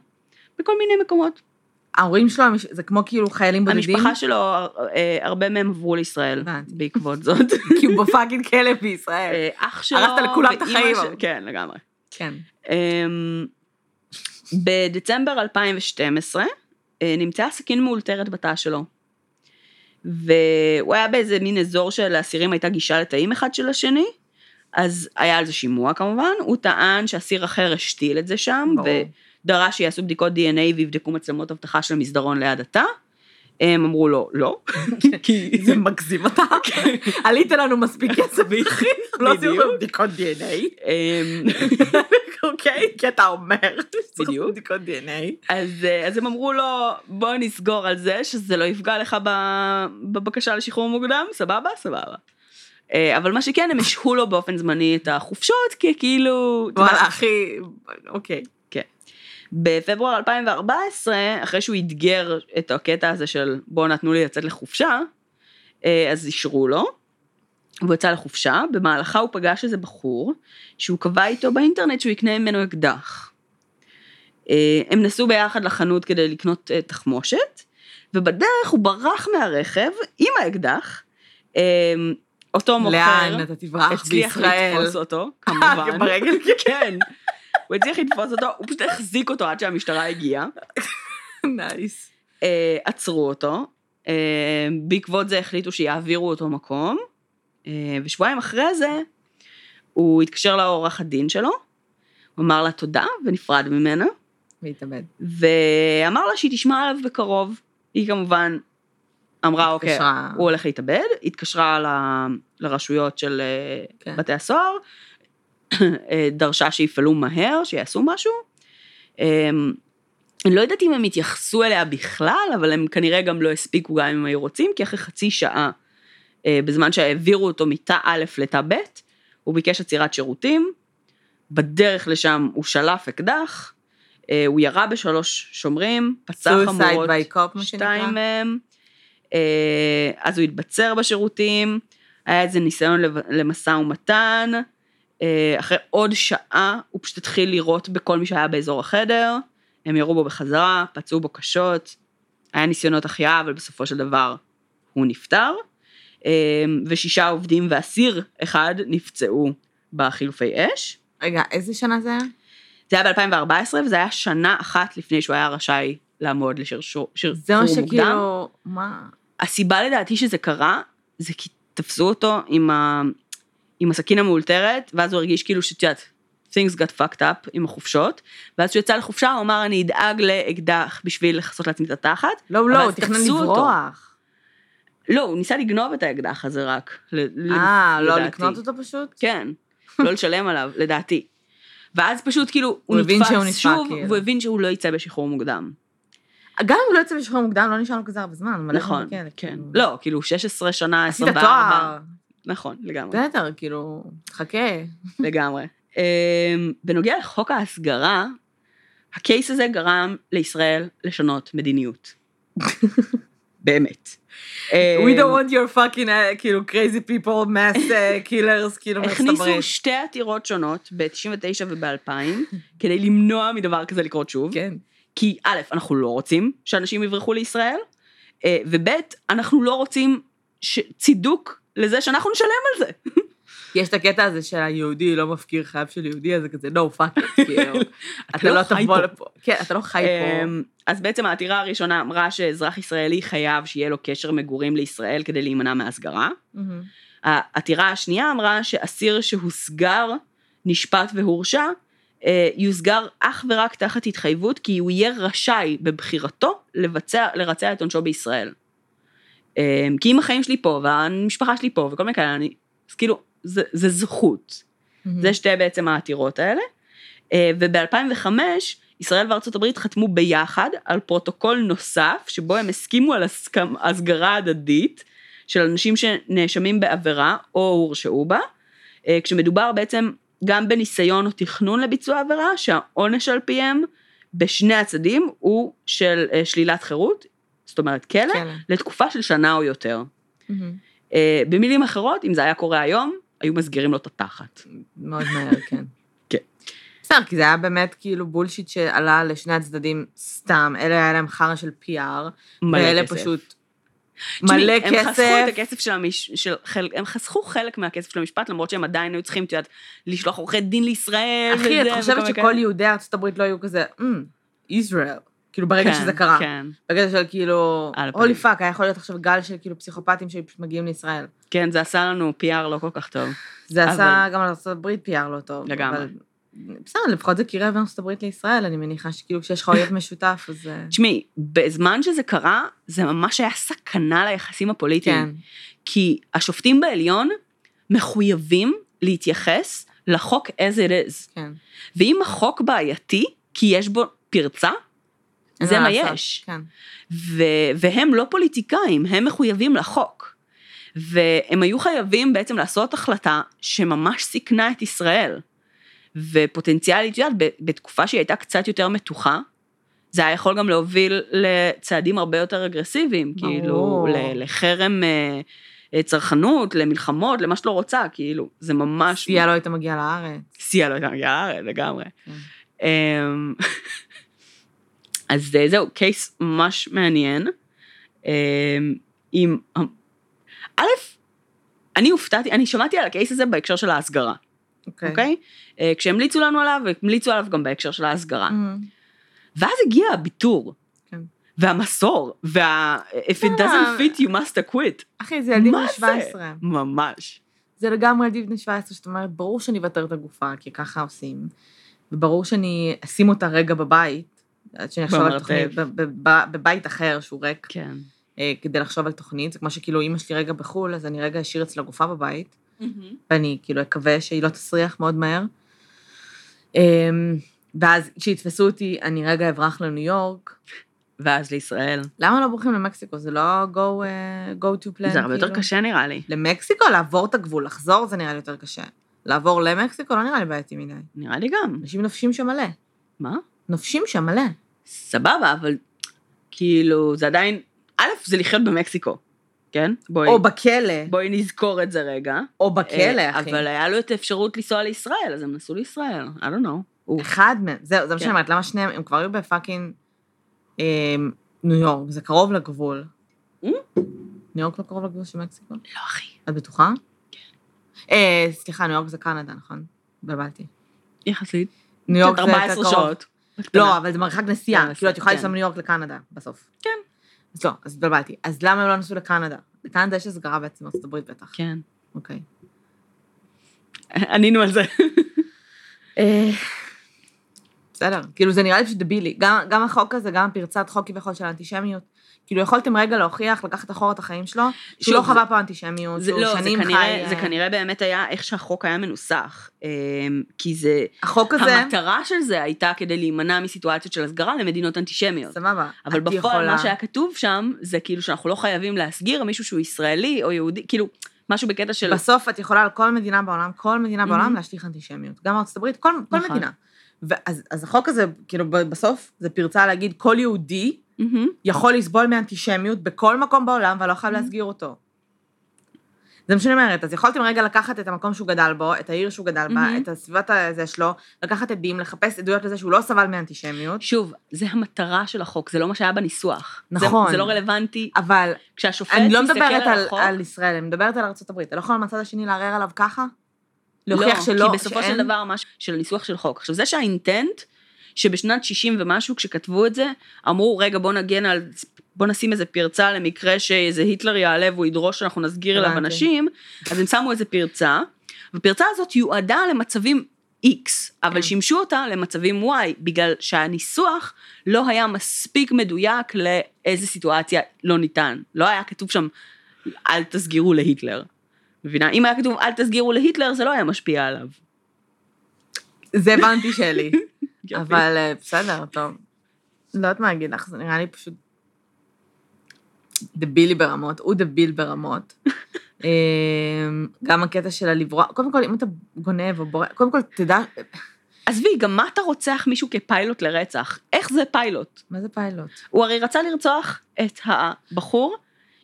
בכל מיני מקומות. ההורים שלו, זה כמו כאילו חיילים בודדים? המשפחה שלו, אה, הרבה מהם עברו לישראל. בעקבות זאת. [LAUGHS] כי הוא בפאקינג כלא בישראל. אה, אח שלו, הרסת לכולם את החיים, של-. כן, לגמרי. כן. אמ, בדצמבר 2012 אה, נמצאה סכין מאולתרת בתא שלו. והוא היה באיזה מין אזור שלאסירים הייתה גישה לתאים אחד של השני, אז היה על זה שימוע כמובן, הוא טען שאסיר אחר השתיל את זה שם, ברור. ודרש שיעשו בדיקות DNA ויבדקו מצלמות אבטחה של המסדרון ליד התא. הם אמרו לו, לא, [LAUGHS] כי [LAUGHS] זה מגזים אותה. [LAUGHS] עלית לנו מספיק כסף, אחי. לא עשינו. לנו בדיקות DNA. אמ, אוקיי? כי אתה אומר. בדיוק. בדיקות DNA. אז, אה, אז הם אמרו לו, בוא נסגור על זה, שזה לא יפגע לך בבקשה לשחרור מוקדם, סבבה? סבבה. אה, אבל מה שכן, הם השהו לו באופן זמני את החופשות, כי כאילו... וואלה, אחי, אוקיי. בפברואר 2014, אחרי שהוא אתגר את הקטע הזה של בואו נתנו לי לצאת לחופשה, אה, אז אישרו לו, והוא יצא לחופשה, במהלכה הוא פגש איזה בחור, שהוא קבע איתו באינטרנט שהוא יקנה ממנו אקדח. אה, הם נסעו ביחד לחנות כדי לקנות אה, תחמושת, ובדרך הוא ברח מהרכב עם האקדח, אותו מוכר, לאן אתה תברח הצליח בישראל? לתפוס אותו, כמובן. [LAUGHS] ברגל? כן. הוא הצליח לתפוס אותו, הוא פשוט החזיק אותו עד שהמשטרה הגיעה. נייס. אה, עצרו אותו, אה, בעקבות זה החליטו שיעבירו אותו מקום, אה, ושבועיים אחרי זה הוא התקשר לעורך הדין שלו, הוא אמר לה תודה ונפרד ממנה, להתאבד. ואמר לה שהיא תשמע עליו בקרוב. היא כמובן אמרה, אוקיי, התקשרה. הוא הולך להתאבד, התקשרה ל- לרשויות של כן. בתי הסוהר, דרשה שיפעלו מהר, שיעשו משהו. אה, אני לא יודעת אם הם התייחסו אליה בכלל, אבל הם כנראה גם לא הספיקו גם אם היו רוצים, כי אחרי חצי שעה, אה, בזמן שהעבירו אותו מתא א' לתא ב', הוא ביקש עצירת שירותים, בדרך לשם הוא שלף אקדח, אה, הוא ירה בשלוש שומרים, פצע חמורות. שתיים מהם, אה, אז הוא התבצר בשירותים, היה איזה ניסיון למשא ומתן, אה, אחרי עוד שעה הוא פשוט התחיל לירות בכל מי שהיה באזור החדר, הם ירו בו בחזרה, פצעו בו קשות, היה ניסיונות החייאה, אבל בסופו של דבר הוא נפטר, אה, ושישה עובדים ואסיר אחד נפצעו בחילופי אש. רגע, איזה שנה זה היה? זה היה ב-2014, וזה היה שנה אחת לפני שהוא היה רשאי לעמוד לשחרור זה מה מוקדם. שכאילו, מה? הסיבה לדעתי שזה קרה, זה כי תפסו אותו עם. עם הסכין המאולתרת, ואז הוא הרגיש כאילו שאת יודעת, things got fucked up עם החופשות, ואז כשהוא יצא לחופשה הוא אמר אני אדאג לאקדח בשביל לכסות לעצמי את התחת. לא, לא, הוא תכנן. לברוח. לא, הוא ניסה לגנוב את האקדח הזה רק. ל- אה, לא לדעתי. לקנות אותו פשוט? כן, לא לשלם עליו, [LAUGHS] לדעתי. ואז פשוט כאילו, הוא, נתפס שוב, כאילו. והוא הבין שהוא לא יצא בשחרור מוקדם. גם אם הוא לא יצא בשחרור מוקדם, לא נשאר לו כזה הרבה זמן. נכון, בכלא, כן. כאילו. לא, כאילו 16 שנה, עשית 24. תואר. נכון, לגמרי. בסדר, כאילו, חכה. לגמרי. אמ, בנוגע לחוק ההסגרה, הקייס הזה גרם לישראל לשנות מדיניות. [LAUGHS] באמת. We אמ, don't want your fucking, uh, כאילו, crazy people, mass uh, [LAUGHS] killers, כאילו, מארצות הכניסו. שתי עתירות שונות ב-99 וב-2000, כדי למנוע מדבר כזה לקרות שוב. כן. כי א', אנחנו לא רוצים שאנשים יברחו לישראל, אה, וב', אנחנו לא רוצים ש- צידוק לזה שאנחנו נשלם על זה. יש את הקטע הזה שהיהודי לא מפקיר חייו של יהודי, אז זה כזה, no, fuck it, [LAUGHS] כאילו. אתה לא לא תבוא פה. לפה. כן, אתה לא חי פה. אמ, אז בעצם העתירה הראשונה אמרה שאזרח ישראלי חייב שיהיה לו קשר מגורים לישראל כדי להימנע מהסגרה. מהמם. העתירה השנייה אמרה שאסיר שהוסגר, נשפט והורשע, אה, יוסגר אך ורק תחת התחייבות כי הוא יהיה רשאי בבחירתו לבצע, לרצות את עונשו בישראל. אה, כי אם החיים שלי פה והמשפחה שלי פה וכל מיני כאלה, אני, אז כאילו, זה, זה זכות. Mhm. זה שתי בעצם העתירות האלה. וב-2005 ישראל וארצות הברית חתמו ביחד על פרוטוקול נוסף, שבו הם הסכימו על הסכם, הסגרה הדדית של אנשים שנאשמים בעבירה או הורשעו בה, אה, כשמדובר בעצם גם בניסיון או תכנון לביצוע עבירה, שהעונש על פיהם בשני הצדדים הוא של אה, שלילת חירות, זאת אומרת כלא, כלא. לתקופה של שנה או יותר. מהמם. אה, במילים אחרות, אם זה היה קורה היום, היו מסגירים לו את התחת. מאוד מהר, [LAUGHS] כן. כן. בסדר, כי זה היה באמת כאילו בולשיט שעלה לשני הצדדים סתם, אלה היה להם חרא של PR, ואלה כסף. פשוט מלא הם חסכו את כסף. הכסף של המש... של חל... הם חסכו חלק מהכסף של המשפט, למרות שהם עדיין היו צריכים, את יודעת, לשלוח עורכי דין לישראל. אחי, את חושבת שכל? יהודי ארצות הברית לא היו כזה, "אמ, ישראל, כאילו ברגע כן, שזה קרה. כן, ברגע של כאילו. Holy fuck, היה יכול להיות עכשיו גל של כאילו פסיכופטים שפשוט מגיעים לישראל. כן, זה עשה לנו PR לא כל כך טוב. זה עשה אבל- גם לארצות הברית PR לא טוב. לגמרי. אבל בסדר, לפחות זה קירב בין הברית לישראל, אני מניחה שכאילו כשיש לך אויב [LAUGHS] משותף, אז... אה, תשמעי, בזמן שזה קרה, זה ממש היה סכנה ליחסים הפוליטיים. כן. כי השופטים בעליון מחויבים להתייחס לחוק as it is. כן. ואם החוק בעייתי, כי יש בו פרצה, זה מה מה יש. כן. ו- והם לא פוליטיקאים, הם מחויבים לחוק. והם היו חייבים בעצם לעשות החלטה שממש סיכנה את ישראל. ופוטנציאלית, את יודעת, בתקופה שהיא הייתה קצת יותר מתוחה, זה היה יכול גם להוביל לצעדים הרבה יותר אגרסיביים, ברור. כאילו, לחרם אה, אה, צרכנות, למלחמות, למה שאת לא רוצה, כאילו, זה ממש... סיה לא היית מגיעה לארץ. סיה לא הייתה מגיעה לארץ, לגמרי. אמ, אז אה, זהו, קייס ממש מעניין. אמ, עם... א', אני הופתעתי, אני שמעתי על הקייס הזה בהקשר של ההסגרה, אוקיי. אוקיי? אה, כשהמליצו לנו עליו, המליצו עליו גם בהקשר של ההסגרה. מהמם. ואז הגיע הביטור, כן. והמסור, וה... If it doesn't fit you must acquit. אחי, זה ילדים בני זה? 17. ממש. זה לגמרי ילדים בני 17, שאת אומרת, ברור שאני אוותר את הגופה, כי ככה עושים. וברור שאני אשים אותה רגע בבית, עד שאני אחשוב על. תוכנית, בבית אחר שהוא ריק, כן. אה, כדי לחשוב על תוכנית. זה כמו שכאילו אימא שלי רגע בחו"ל, אז אני רגע אשאיר אצלה גופה בבית, ואני כאילו אקווה שהיא לא תסריח מאוד מהר. אמ, ואז כשיתפסו אותי, אני רגע אברח לניו יורק. ואז לישראל. למה לא בורחים למקסיקו? זה לא go, אה, go to plan? זה הרבה יותר כאילו? קשה נראה לי. למקסיקו? לעבור את הגבול, לחזור זה נראה לי יותר קשה. לעבור למקסיקו לא נראה לי בעייתי מדי. נראה לי גם. אנשים נופשים שם מלא. מה? נופשים שם מלא. סבבה, אבל כאילו, זה עדיין, א', זה לחיות במקסיקו, כן? בואי, או בכלא. בואי נזכור את זה רגע. או בכלא, אה, אחי. אבל היה לו את האפשרות לנסוע לישראל, אז הם נסעו לישראל, I don't know. אחד מהם, זהו, זה מה כן. שאני אומרת, למה שניהם, הם כבר היו ב fucking אה, ניו יורק, זה קרוב לגבול. Mm? ניו יורק לא קרוב לגבול של מקסיקו? לא, אחי. את בטוחה? כן. אה, סליחה, ניו יורק זה קנדה, נכון? התבלבלתי. יחסית. ניו יורק זה יותר 14 קרוב. שעות. לא, אבל זה מרחק נסיעה, כאילו את יכולה כן. לנסוע מניו יורק לקנדה, בסוף. כן. אז לא, אז התבלבלתי. אז למה הם לא נסעו לקנדה? לקנדה יש הסגרה בעצם בארצות הברית בטח. כן. אוקיי. ענינו על זה. אה, בסדר, כאילו זה נראה לי פשוט דבילי. גם, גם החוק הזה, גם פרצת חוק כביכול של אנטישמיות, כאילו יכולתם רגע להוכיח, לקחת אחורה את החיים שלו, שהוא לא חווה פה אנטישמיות, שהוא לא, זה שנים חי... זה אה, כנראה באמת היה איך שהחוק היה מנוסח. אמ, כי זה, החוק הזה, המטרה של זה הייתה כדי להימנע מסיטואציות של הסגרה למדינות אנטישמיות. סבבה, אבל את בפועל יכולה- מה שהיה כתוב שם, זה כאילו שאנחנו לא חייבים להסגיר מישהו שהוא ישראלי או יהודי, כאילו, משהו בקטע של... בסוף את יכולה על כל מדינה בעולם, כל מדינה בעולם מהמם. להשליך אנטישמיות. גם ארצות הברית, כל, כל נכון. מדינה. ואז אז החוק הזה, כאילו בסוף, זה פרצה להגיד, כל יהודי מהמם. יכול לסבול מאנטישמיות בכל מקום בעולם, ולא חייב להסגיר אותו. זה מה שאני אומרת, אז יכולתם רגע לקחת את המקום שהוא גדל בו, את העיר שהוא גדל בה, מהמם. את הסביבת הזה שלו, לקחת עדים, לחפש עדויות לזה שהוא לא סבל מאנטישמיות, שוב, זה המטרה של החוק, זה לא מה שהיה בניסוח. זה- נכון. זה לא רלוונטי. אבל כשהשופט אני לא מסתכל מדברת על על, החוק, על ישראל, אני מדברת על ארה"ב. אתה לא יכול מהצד השני לערער עליו ככה? להוכיח לא, שלא, כי בסופו שאין- של דבר, מה של הניסוח של חוק. עכשיו, זה שהאינטנט, שבשנת 60 ומשהו, כשכתבו את זה, אמרו, רגע, בוא נגן על, בוא נשים איזה פרצה למקרה שאיזה היטלר יעלה והוא ידרוש שאנחנו נסגיר אליו. אנשים, אז הם שמו איזה פרצה, והפרצה הזאת יועדה למצבים X, אבל כן. שימשו אותה למצבים Y, בגלל שהניסוח לא היה מספיק מדויק לאיזה סיטואציה לא ניתן. לא היה כתוב שם, אל תסגירו להיטלר. מבינה? אם היה כתוב, אל תסגירו להיטלר, זה לא היה משפיע עליו. זה הבנתי שלי. [LAUGHS] אבל אה, בסדר, טוב. לא יודעת מה להגיד לך, זה נראה לי פשוט דבילי ברמות, הוא דביל ברמות. [LAUGHS] אמ, גם הקטע של הלברוח, קודם כל, אם אתה גונב או בורא, קודם כל, תדע, עזבי, גם מה אתה רוצח מישהו כפיילוט לרצח? איך זה פיילוט? מה זה פיילוט? הוא הרי רצה לרצוח את הבחור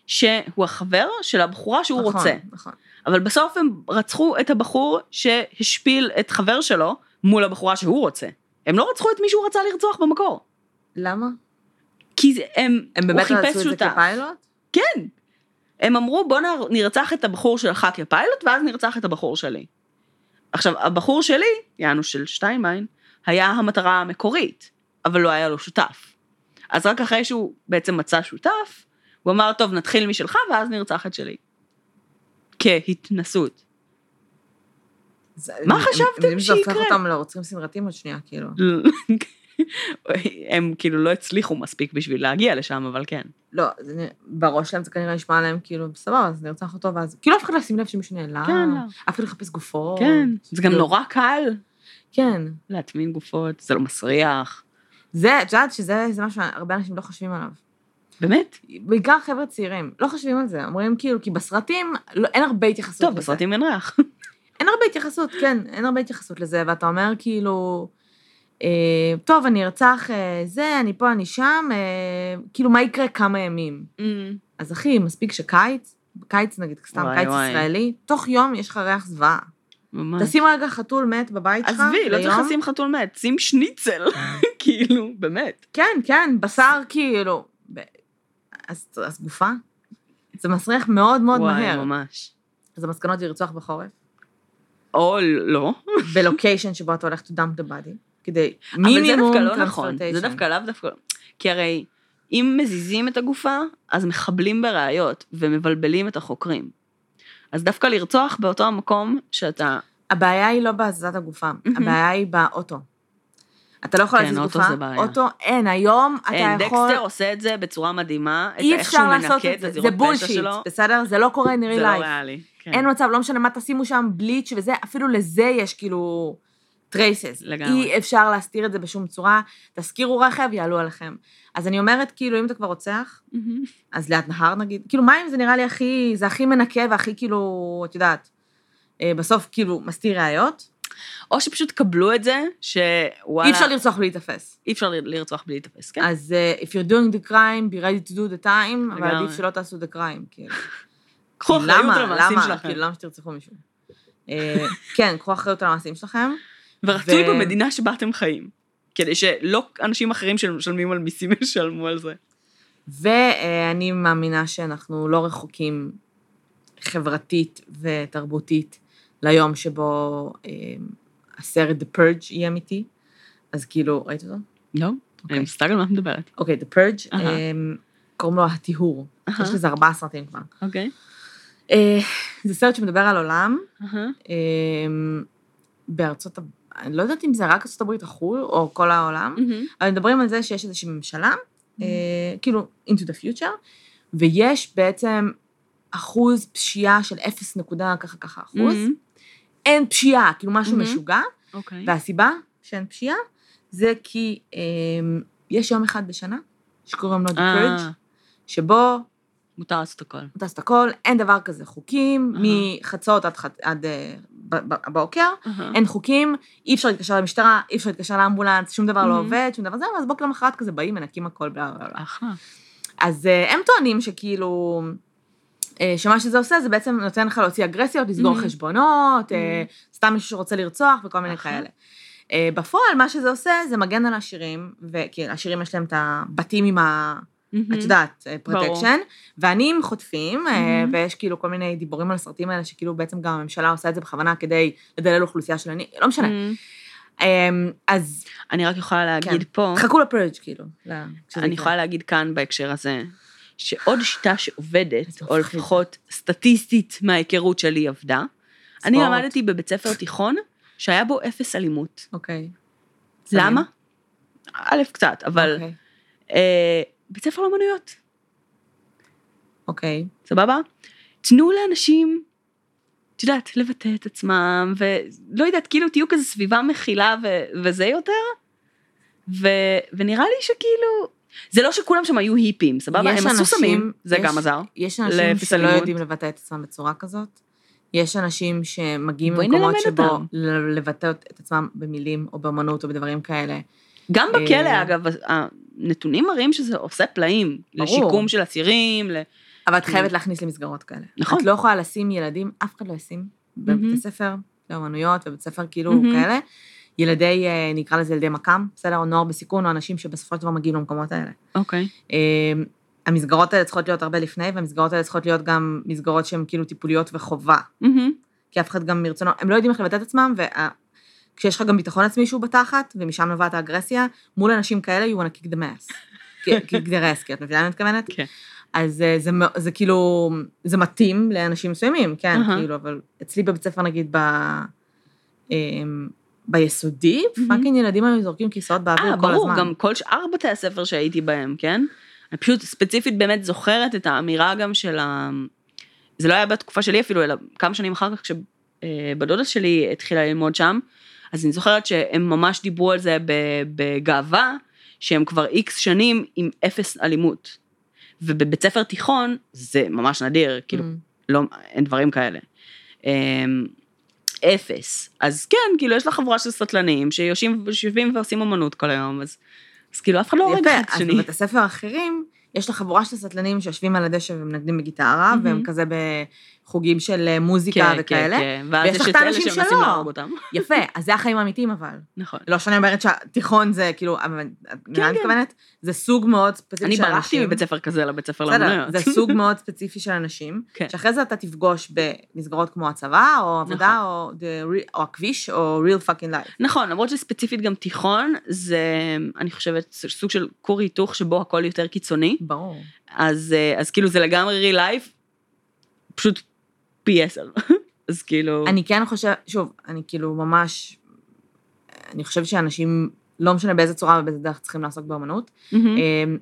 שהוא החבר של הבחורה שהוא נכון, רוצה. נכון. אבל בסוף הם רצחו את הבחור שהשפיל את חבר שלו מול הבחורה שהוא רוצה. הם לא רצחו את מי שהוא רצה לרצוח במקור. למה? כי זה- הם, הם הוא באמת חיפש רצו את זה. כפיילוט? כן. הם אמרו בוא נר- נרצח את הבחור שלך כפיילוט ואז נרצח את הבחור שלי. עכשיו הבחור שלי, יענו של שטיינמיין, היה המטרה המקורית, אבל לא היה לו שותף. אז רק אחרי שהוא בעצם מצא שותף, הוא אמר טוב נתחיל משלך ואז נרצח את שלי. כהתנסות. זה- מה חשבתם הם יודעים שזה הופך שיקרה? אותם לרוצחים סדרתיים עוד שנייה, כאילו. [LAUGHS] הם כאילו לא הצליחו מספיק בשביל להגיע לשם, אבל כן. לא, זה בראש שלהם זה כנראה נשמע להם כאילו, סבבה, אז נרצח אותו, ואז... כאילו אף אחד לא ישים לב שמישהו נעלם. כן, לא. אף אחד לא יחפש גופות. כן. זה גם כאילו, נורא קל כן. להטמין גופות, זה לא מסריח. זה, את יודעת שזה זה משהו שהרבה אנשים לא חושבים עליו. באמת? בעיקר חבר'ה צעירים, לא חושבים על זה. אומרים כאילו, כי בסרטים לא, אין הרבה התייחסות טוב, לזה. בסרטים אין ריח. אין הרבה התייחסות, כן, אין הרבה התייחסות לזה, ואתה אומר כאילו, אה, טוב, אני ארצח אה, זה, אני פה, אני שם, אה, כאילו, מה יקרה כמה ימים? אז אחי, מספיק שקיץ, קיץ נגיד, סתם וואי, קיץ וואי. ישראלי, תוך יום יש לך ריח זוועה. ממש. תשים רגע חתול מת בבית שלך, עזבי, לא צריך. לשים חתול מת, שים שניצל. [LAUGHS] כאילו, באמת. כן, כן, בשר כאילו, אז, אז גופה. זה מסריח מאוד מאוד וואי, מהר. ממש. אז המסקנות זה לרצוח בחורף, או לא. בלוקיישן שבו אתה הולך to dump the body, כדי אבל זה מינימום דווקא לא נכון. זה. דווקא לאו דווקא... כי הרי אם מזיזים את הגופה, אז מחבלים בראיות ומבלבלים את החוקרים. אז דווקא לרצוח באותו המקום שאתה... הבעיה היא לא בהזזת הגופה, הבעיה היא באוטו. אתה לא יכול כן, להזיז אוטו גופה, זה בעיה. אוטו, אין, היום אתה אין, יכול... דקסטר עושה את זה בצורה מדהימה. אי אפשר לעשות את זה, זה bullshit. בסדר? זה לא קורה in real זה לא. ריאלי. כן. אין מצב, לא משנה מה תשימו שם, bleach וזה, אפילו לזה יש כאילו traces. לגמרי. אי אפשר להסתיר את זה בשום צורה, תשכירו רכב, יעלו עליכם. אז אני אומרת, כאילו, אם אתה כבר רוצח, Mhm. אז ליד נהר נגיד, כאילו מים זה נראה לי הכי, זה הכי מנקה והכי כאילו, את יודעת, אה, בסוף כאילו מסתיר ראיות. או שפשוט קבלו את זה, שוואלה... אי אפשר לרצוח בלי להיתפס. אי אפשר לרצוח בלי להתאפס, כן? אז uh, if you're doing the crime, be ready to do the time, אבל. עדיף שלא תעשו the crime, כאילו. [LAUGHS] קחו אחריות? על המעשים למה? שלכם. כאילו, למה שתרצחו מישהו? אה, [LAUGHS] כן, קחו אחריות על המעשים שלכם. ורצוי במדינה שבה אתם חיים. כדי שלא אנשים אחרים שמשלמים על מיסים [LAUGHS] ישלמו על זה. ואני מאמינה שאנחנו לא רחוקים חברתית ותרבותית ליום שבו אה, הסרט The Purge יהיה אמיתי. אז כאילו, ראית אותו? לא? אוקיי. אני מסתכל על מה את מדברת. אוקיי, The Purge. אה, קוראים לו הטיהור. יש לזה ארבעה סרטים כבר. אוקיי. אה, זה סרט שמדבר על עולם. אמ, בארצות, הב- אני לא יודעת אם זה רק ארצות הברית או חו"ל, או כל העולם. אבל מדברים על זה שיש איזושהי ממשלה, אה, כאילו, into the future, ויש בעצם אחוז פשיעה של 0 נקודה ככה ככה אחוז. אין פשיעה, כאילו משהו. משוגע, אוקיי. והסיבה שאין פשיעה, זה כי אמ, יש יום אחד בשנה, שקוראים לו The אה, Purge, שבו מותר לעשות הכל. אתה עושה הכל, אין דבר כזה חוקים, אהה. מחצות עד, עד אה, ב- ב- הבוקר, אהה. אין חוקים, אי אפשר להתקשר למשטרה, אי אפשר להתקשר לאמבולנס, שום דבר לא Mhm. עובד, שום דבר זה, ואז בוקר למחרת כזה באים, מנקים הכל, בלה בלה בלה. אחלה. אז אה, הם טוענים שכאילו, אה, שמה שזה עושה, זה בעצם נותן לך להוציא אגרסיות, לסגור Mhm. חשבונות, אה, סתם מישהו שרוצה לרצוח וכל מיני אחלה. כאלה. בפועל, מה שזה עושה, זה מגן על העשירים, וכי העשירים יש להם את הבתים עם ה... את יודעת. protection, ועניים חוטפים, אה, Mhm. ויש כאילו כל מיני דיבורים על הסרטים האלה, שכאילו בעצם גם הממשלה עושה את זה בכוונה כדי לדלל אוכלוסייה של עניים, לא משנה. אמ, אז אני רק יכולה להגיד כן. פה, חכו לפרג' כאילו. ל- כשזה אני. יכולה להגיד כאן בהקשר הזה, שעוד שיטה שעובדת, או. לפחות סטטיסטית מההיכרות שלי עבדה, אני ספורט. למדתי בבית ספר תיכון שהיה בו אפס אלימות. אוקיי. למה? א', קצת, אבל אוקיי. אה, בית ספר לאמנויות, אוקיי. סבבה? תנו לאנשים, את יודעת, לבטא את עצמם, ולא יודעת, כאילו תהיו כזה סביבה מכילה ו- וזה יותר, ו, ונראה לי שכאילו, זה לא שכולם שם היו היפים, סבבה? הם עשו סמים, זה יש- גם עזר. יש אנשים שלא. יודעים לבטא את עצמם בצורה כזאת. יש אנשים שמגיעים ממקומות שבו אותם. לבטא את עצמם במילים או באמנות או בדברים כאלה. גם בכלא, אה, אגב, הנתונים מראים שזה עושה פלאים. ברור. לשיקום של אסירים, ל... אבל את חייבת להכניס למסגרות כאלה. נכון. את לא יכולה לשים ילדים, אף אחד לא ישים. בבית הספר לאמנויות ובית ספר כאילו. כאלה. ילדי, אה, נקרא לזה ילדי מקאם, בסדר? או נוער בסיכון, או אנשים שבסופו של דבר מגיעים למקומות האלה. אוקיי. אה, המסגרות האלה צריכות להיות הרבה לפני, והמסגרות האלה צריכות להיות גם מסגרות שהן כאילו טיפוליות וחובה. כי אף אחד גם מרצונו, הם לא יודעים איך לבטא את עצמם, וכשיש לך גם ביטחון עצמי שהוא בתחת, ומשם נובעת האגרסיה, מול אנשים כאלה, you want to kick the ass. [LAUGHS] kick the ass, כי את מבינה מה אני מתכוונת? כן. אז אה, זה, מאו- זה כאילו, זה מתאים לאנשים מסוימים, כן, אהה. כאילו, אבל אצלי בבית ספר, נגיד, ב... אמ, ביסודי. fucking ילדים היו זורקים כיסאות באוויר אה, כל ברור, הזמן. גם כל שאר בתי הספר שהייתי בהם, כן? אני פשוט ספציפית באמת זוכרת את האמירה גם של ה... זה לא היה בתקופה שלי אפילו, אלא כמה שנים אחר כך, כשהבת דודה שלי התחילה ללמוד שם, אז אני זוכרת שהם ממש דיברו על זה ב- בגאווה, שהם כבר איקס שנים עם אפס אלימות. ובבית ספר תיכון זה ממש נדיר, כאילו, אמ, לא, אין דברים כאלה. אמ, אפס. אז כן, כאילו, יש לה חבורה של סטלנים שיושבים יושבים ועושים אמנות כל היום, אז, אז כאילו, אף אחד לא הורג יפה, אחד את אז השני. בבתי ספר אחרים, יש לך חבורה של סטלנים שיושבים על הדשא ומנגנים בגיטרה, מהמם. והם כזה בחוגים של אה, מוזיקה וכאלה. כן, ואז ויש יש לך את האנשים שלא. [LAUGHS] יפה, אז זה החיים האמיתיים אבל. נכון. לא שאני אומרת שהתיכון זה כאילו, מה אני כן. מתכוונת? זה סוג מאוד ספציפי אני של ברחתי אנשים. מבית ספר כזה לבית ספר לאמנויות. זה [LAUGHS] סוג מאוד ספציפי של אנשים, כן. שאחרי זה אתה תפגוש במסגרות כמו הצבא, או עבודה, או the או הכביש, או real fucking life. נכון, למרות שספציפית גם תיכון, זה, אני חושבת, סוג של כור היתוך שבו הכל יותר קיצוני. ברור. אז, אה, אז כאילו זה לגמרי real life, פשוט פי עשר. [LAUGHS] אז כאילו... אני כן חושבת, שוב, אני כאילו ממש, אני חושבת שאנשים, לא משנה באיזה צורה ובאיזה דרך צריכים לעסוק באמנות. אמ,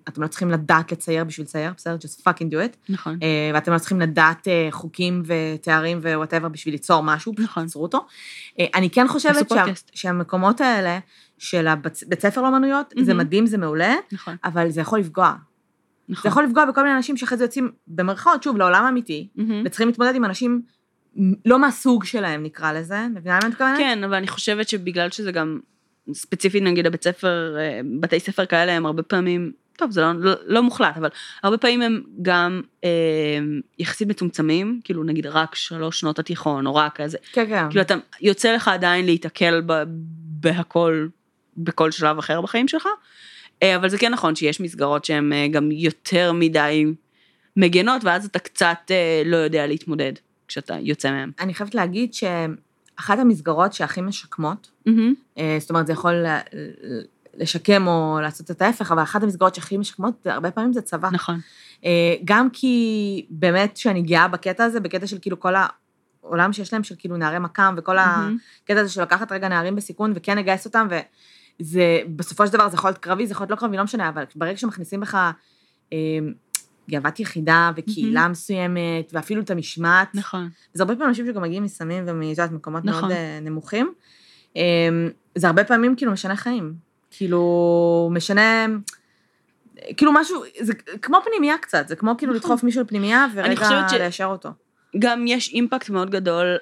אתם לא צריכים לדעת לצייר בשביל לצייר, בסדר? just fucking do it. נכון. אה, ואתם לא צריכים לדעת אה, חוקים ותארים ו whatever בשביל ליצור משהו, נכון. תיצרו אותו. אה, אני כן חושבת שה. שהמקומות האלה של הבית בית ספר לאמנויות, זה מהמם. מדהים, זה מעולה, נכון. אבל זה יכול לפגוע. זה נכון. יכול לפגוע בכל מיני אנשים שאחרי זה יוצאים, במרכאות, שוב, לעולם האמיתי, Mhm. וצריכים להתמודד עם אנשים לא מהסוג שלהם, נקרא לזה, מבינה מה אני מתכוונת? כן, אבל אני חושבת שבגלל שזה גם, ספציפית נגיד הבית ספר, אה, בתי ספר כאלה הם הרבה פעמים, טוב זה לא, לא, לא מוחלט, אבל הרבה פעמים הם גם אה, יחסית מצומצמים, כאילו נגיד רק שלוש שנות התיכון, או רק כזה, כן, כן. כאילו אתה, יוצא לך עדיין להיתקל ב, בהכל, בכל שלב אחר בחיים שלך, אבל זה כן נכון שיש מסגרות שהן אה, גם יותר מדי מגנות, ואז אתה קצת אה, לא יודע להתמודד כשאתה יוצא מהם. אני חייבת להגיד שאחת המסגרות שהכי משקמות. אה, זאת אומרת, זה יכול לשקם או לעשות את ההפך, אבל אחת המסגרות שהכי משקמות, הרבה פעמים זה צבא. נכון. אה, גם כי באמת שאני גאה בקטע הזה, בקטע של כאילו כל העולם שיש להם, של כאילו נערי מקאם, וכל מהמם. הקטע הזה של לקחת רגע נערים בסיכון וכן לגייס אותם, וזה, בסופו של דבר זה יכול להיות קרבי, זה יכול להיות לא קרבי, לא משנה, אבל ברגע שמכניסים בך אה, גאוות יחידה וקהילה מסוימת, ואפילו את המשמעת, נכון. זה הרבה פעמים אנשים שגם מגיעים מסמים ומאת מקומות נכון. מאוד אה, נמוכים. אה, זה הרבה פעמים כאילו משנה חיים. כאילו, משנה, כאילו משהו, זה כמו פנימייה קצת, זה כמו כאילו נכון. לדחוף מישהו לפנימייה ורגע ליישר אותו. גם יש אימפקט מאוד גדול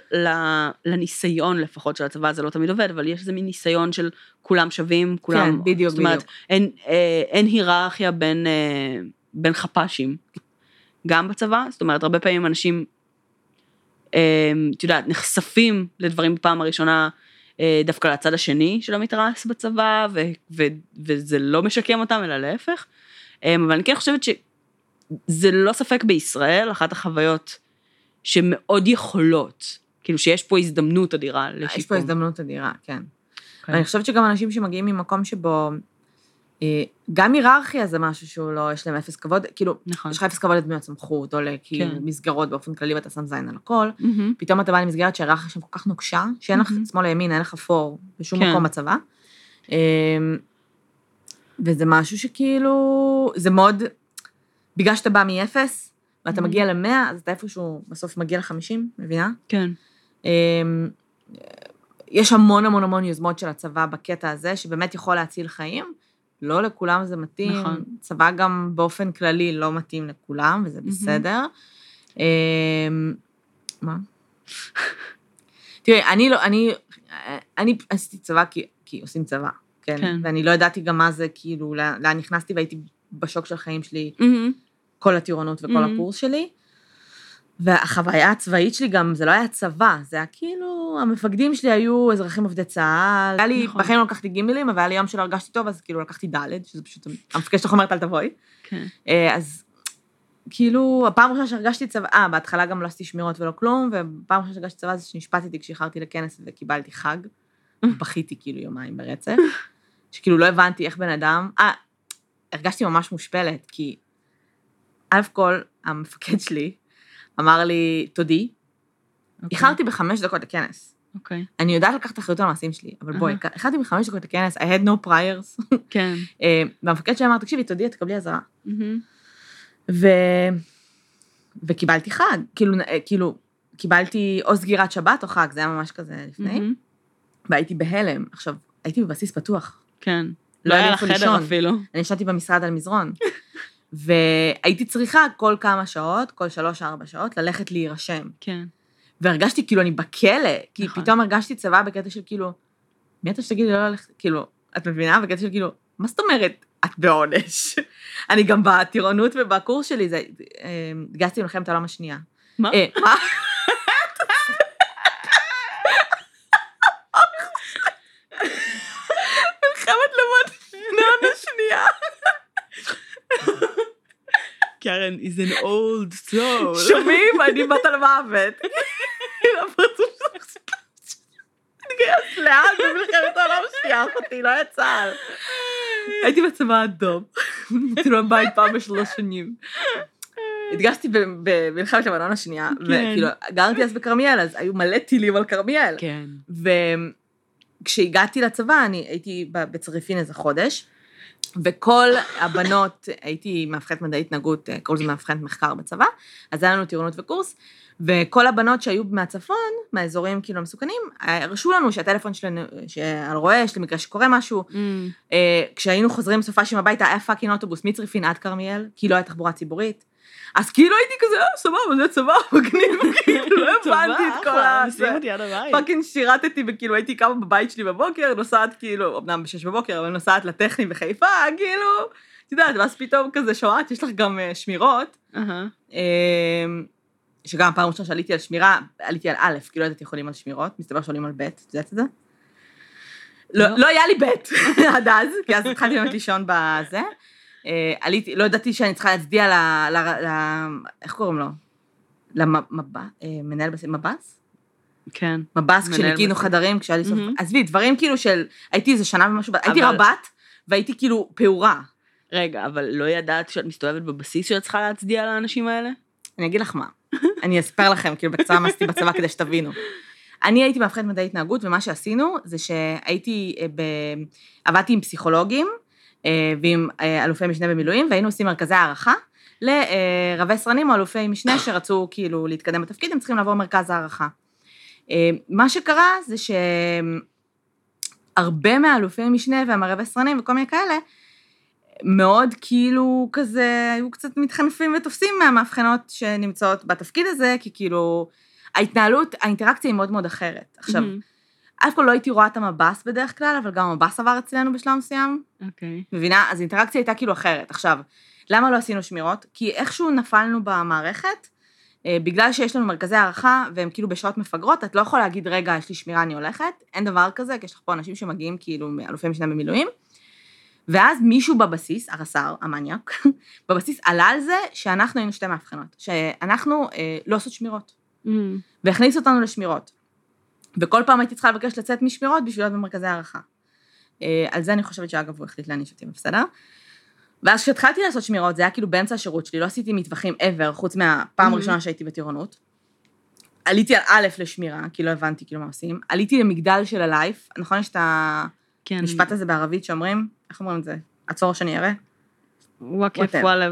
לניסיון לפחות של הצבא, זה לא תמיד עובד, אבל יש איזה מין ניסיון של כולם שווים, כולם... כן, בדיוק, זאת אומרת, בדיוק. אין, אה, אין היררכיה בין, אה, בין חפ"שים, גם בצבא, זאת אומרת, הרבה פעמים אנשים, אה, את יודעת, נחשפים לדברים בפעם הראשונה אה, דווקא לצד השני של המתרס בצבא, ו, ו, וזה לא משקם אותם, אלא להפך. אה, אבל אני כן חושבת שזה לא ספק בישראל, אחת החוויות שמאוד יכולות, כאילו שיש פה הזדמנות אדירה לשיקום. יש פה הזדמנות אדירה, כן. כן. ואני חושבת שגם אנשים שמגיעים ממקום שבו, אה, גם היררכיה זה משהו שהוא לא, יש להם אפס כבוד, כאילו, נכון. יש לך אפס כבוד לדמויות סמכות, או לכאילו כן. מסגרות באופן כללי ואתה שם זין על הכל, מהמם. פתאום אתה בא למסגרת שההיררכיה שם כל כך נוקשה, שאין לך מהמם. שמאל לימין, אין לך פור בשום כן. מקום בצבא. אמ, וזה משהו שכאילו, זה מאוד, בגלל שאתה בא מאפס, ואתה מהמם. מגיע למאה, אז אתה איפשהו בסוף מגיע לחמישים, מבינה? כן. אמ, יש המון המון המון יוזמות של הצבא בקטע הזה, שבאמת יכול להציל חיים, לא לכולם זה מתאים. נכון. צבא גם באופן כללי לא מתאים לכולם, וזה בסדר. אמ, מה? תראי, אני לא, אני, אני עשיתי צבא כי, כי עושים צבא, כן? כן. ואני לא ידעתי גם מה זה, כאילו, לאן נכנסתי, והייתי בשוק של החיים שלי, מהמם. כל הטירונות וכל Mhm. הקורס שלי. והחוויה הצבאית שלי גם, זה לא היה צבא, זה היה כאילו, המפקדים שלי היו אזרחים עובדי צה"ל. היה לי, נכון. בחיים לא לקחתי גימלים, אבל היה לי יום שלא הרגשתי טוב, אז כאילו לקחתי ד', שזה פשוט, המפקד שלך אומרת, אל תבואי. כן. אה, אז כאילו, הפעם הראשונה שהרגשתי צבא, אה, בהתחלה גם לא עשיתי שמירות ולא כלום, ופעם ראשונה שהרגשתי צבא זה שנשפטתי כשאיחרתי לכנס וקיבלתי חג. [LAUGHS] בכיתי כאילו יומיים ברצף, שכאילו לא הבנתי איך בן אדם, אה, הרגשתי ממש מושפלת, כי א' כל, המפקד שלי אמר לי, תודי, איחרתי בחמש דקות לכנס. אוקיי. אני יודעת לקחת אחריות על המעשים שלי, אבל בואי, אהה. איחרתי בחמש דקות לכנס, I had no priors. [LAUGHS] כן. אה, והמפקד שלי אמר, תקשיבי, תודי, תקבלי אזהרה. מהמם. ו... וקיבלתי חג, כאילו, אה, כאילו, קיבלתי או סגירת שבת או חג, זה היה ממש כזה לפני. והייתי בהלם. עכשיו, הייתי בבסיס פתוח, כן. לא לא היה לך חדר. אפילו. אני ישנתי במשרד על מזרון. [LAUGHS] והייתי צריכה כל כמה שעות, כל שלוש-ארבע שעות, ללכת להירשם. כן. והרגשתי כאילו אני בכלא, כי נכון. פתאום הרגשתי צבא בקטע של כאילו, מי אתה שתגידי לא ללכת, כאילו, את מבינה? בקטע של כאילו, מה זאת אומרת, את בעונש? [LAUGHS] אני גם בטירונות ובקורס שלי, זה, אה, התגייסתי במלחמת העולם השנייה. מה? אה, מה? קרן is an old soul. שומעים? אני בת על מוות. התגייס לאן במלחמת העולם השנייה, אחותי, לא היה צה"ל. הייתי בצבא האדום. הייתי לו בבית פעם בשלוש שנים. התגייסתי במלחמת לבנון השנייה, וכאילו, גרתי אז בכרמיאל, אז היו מלא טילים על כרמיאל. כן. וכשהגעתי לצבא, אני הייתי בצריפין איזה חודש, וכל הבנות, הייתי מאבחנת מדעי התנהגות, אה, קראו לזה מאבחנת מחקר בצבא, אז היה לנו טירונות וקורס, וכל הבנות שהיו מהצפון, מהאזורים כאילו המסוכנים, הרשו לנו שהטלפון שלנו, שעל רועש, למקרה שקורה משהו, Mhm. אה, כשהיינו חוזרים בסופ"שים הביתה, היה fucking אוטובוס מצריפין עד כרמיאל, כי לא הייתה תחבורה ציבורית. אז כאילו הייתי כזה, אה, סבבה, זה צבא, [LAUGHS] מגניב, [LAUGHS] כאילו, לא הבנתי את כל ה... פאקינג שירתתי, וכאילו הייתי קמה בבית שלי בבוקר, נוסעת כאילו, אמנם בשש בבוקר, אבל נוסעת לטכני בחיפה, כאילו, את יודעת, ואז פתאום כזה שומעת, יש לך גם אה, שמירות. אה, שגם פעם ראשונה שעליתי על שמירה, עליתי על א', כי לא ידעתי איך עולים על שמירות, מסתבר שעולים על ב', את יודעת את זה? לא, לא. לא היה לי ב' [LAUGHS] עד אז, כי אז התחלתי באמת לישון בזה. אה, עליתי, לא ידעתי שאני צריכה להצדיע ל... ל, ל איך קוראים לו? למב"ס? מנהל בסיס, מב"ס? כן. מב"ס כשניקינו בסיס. חדרים, כשהיה לי סוף... מהמם. עזבי, דברים כאילו של... הייתי איזה שנה ומשהו, הייתי רבת, והייתי כאילו פעורה. רגע, אבל לא ידעת שאת מסתובבת בבסיס שאת צריכה להצדיע לאנשים האלה? אני אגיד לך מה, אני אספר לכם, כאילו בקצרה מה עשיתי בצבא כדי שתבינו. אני הייתי מאבחנת מדעי התנהגות, ומה שעשינו זה שהייתי, אה, ב... עבדתי עם פסיכולוגים אה, ועם אה, אלופי משנה במילואים, והיינו עושים מרכזי הערכה לרבי סרנים או אלופי משנה שרצו כאילו להתקדם בתפקיד, הם צריכים לעבור מרכז הערכה. אה, מה שקרה זה שהרבה מהאלופי משנה והמרבי סרנים וכל מיני כאלה, מאוד כאילו כזה, היו קצת מתחנפים ותופסים מהמאבחנות שנמצאות בתפקיד הזה, כי כאילו, ההתנהלות, האינטראקציה היא מאוד מאוד אחרת. עכשיו, מהמם. אף כל לא הייתי רואה את המב"ס בדרך כלל, אבל גם המב"ס עבר אצלנו בשלב מסוים, אוקיי. מבינה? אז האינטראקציה הייתה כאילו אחרת. עכשיו, למה לא עשינו שמירות? כי איכשהו נפלנו במערכת, אה, בגלל שיש לנו מרכזי הערכה, והם כאילו בשעות מפגרות, את לא יכולה להגיד, רגע, יש לי שמירה, אני הולכת. אין דבר כזה, כי יש לך פה אנשים שמגיעים כאילו מאלופי משנה במילואים. ואז מישהו בבסיס, הרס"ר, המניאק, [LAUGHS] בבסיס עלה על זה שאנחנו היינו שתי מאבחנות, שאנחנו אה, לא עושות שמירות, מהמם. והכניס אותנו לשמירות. וכל פעם הייתי צריכה לבקש לצאת משמירות בשביל להיות במרכזי הערכה. אה, על זה אני חושבת שאגב הוא החליט להעניש אותי, בסדר? ואז כשהתחלתי לעשות שמירות, זה היה כאילו באמצע השירות שלי, לא עשיתי מטווחים ever, חוץ מהפעם Mhm. הראשונה שהייתי בטירונות. עליתי על א' לשמירה, כי לא הבנתי כאילו מה עושים. עליתי למגדל של הלייף, נכון יש את כן. המשפט הזה בערבית שאומרים, איך אומרים את זה? עצור שאני אראה? וואקף. וואלה,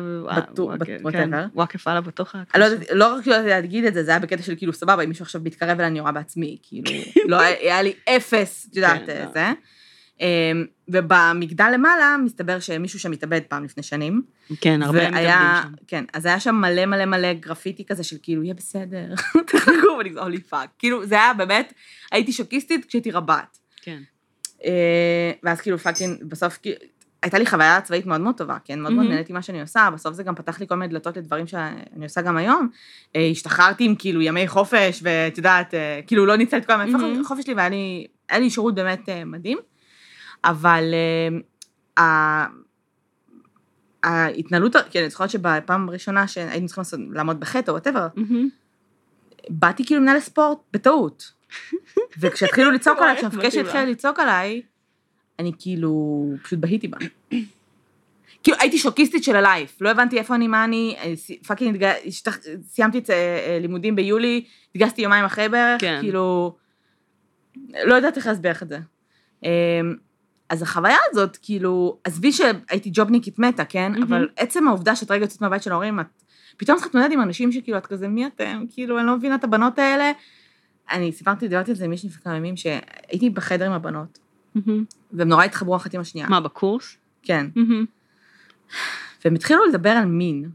וואקף, כן. וואקף וואלה בתוך לא יודעת, לא רק שלא להגיד את זה, זה היה בקטע של כאילו, סבבה, אם מישהו עכשיו מתקרב אליי, אני רואה בעצמי, כאילו, [LAUGHS] לא, היה לי אפס, את יודעת, כן, לא. זה. אמ, ובמגדל למעלה, מסתבר שמישהו שם התאבד פעם לפני שנים. כן, הרבה מתאבדים שם. כן, אז היה שם מלא מלא מלא גרפיטי כזה של כאילו, יהיה בסדר, [LAUGHS] תחגגו, ואני כזה, holy fuck. כאילו, זה היה באמת, הייתי שוקיסטית כשהייתי רבת. כן. אה, ואז כאילו fucking, בסוף הייתה לי חוויה צבאית מאוד מאוד טובה, כן? מאוד מאוד מהמם. נהניתי מה שאני עושה, בסוף זה גם פתח לי כל מיני דלתות לדברים שאני עושה גם היום. אה, השתחררתי עם כאילו ימי חופש, ואת יודעת, אה, כאילו לא ניצלתי את כל הימי מהמם. חופש שלי, והיה לי, לי שירות באמת אה, מדהים. אבל ה- ההתנהלות, כן, אני זוכרת שבפעם הראשונה שהיינו צריכים לעשות- לעמוד בחטא או whatever, מהמם. באתי כאילו מנהל הספורט בטעות. [LAUGHS] וכשהתחילו לצעוק עליי, שהתחיל לך. לצעוק עליי, אני כאילו, פשוט בהיתי בה. כאילו, הייתי שוקיסטית של ה life, לא הבנתי איפה אני, מה אני, אה, fucking, סיימתי את אה, אה, לימודים ביולי, התגייסתי יומיים אחרי בערך, כן. כאילו, לא יודעת איך להסביר לך את זה. אה, אז החוויה הזאת, כאילו, עזבי שהייתי ג'ובניקית מתה, כן? מהמם. אבל עצם העובדה שאת רגע יוצאת מהבית של ההורים, את פתאום צריכה להתמודד עם אנשים שכאילו, את כזה, מי אתם? כאילו, אני לא מבינה את הבנות האלה. אני סיפרתי, דיברתי על זה עם מישהי לפני כמה ימים, שהייתי בחדר עם הבנות. והם נורא התחברו אחת עם השנייה. מה, בקורס? כן. מהמם. והם התחילו לדבר על מין,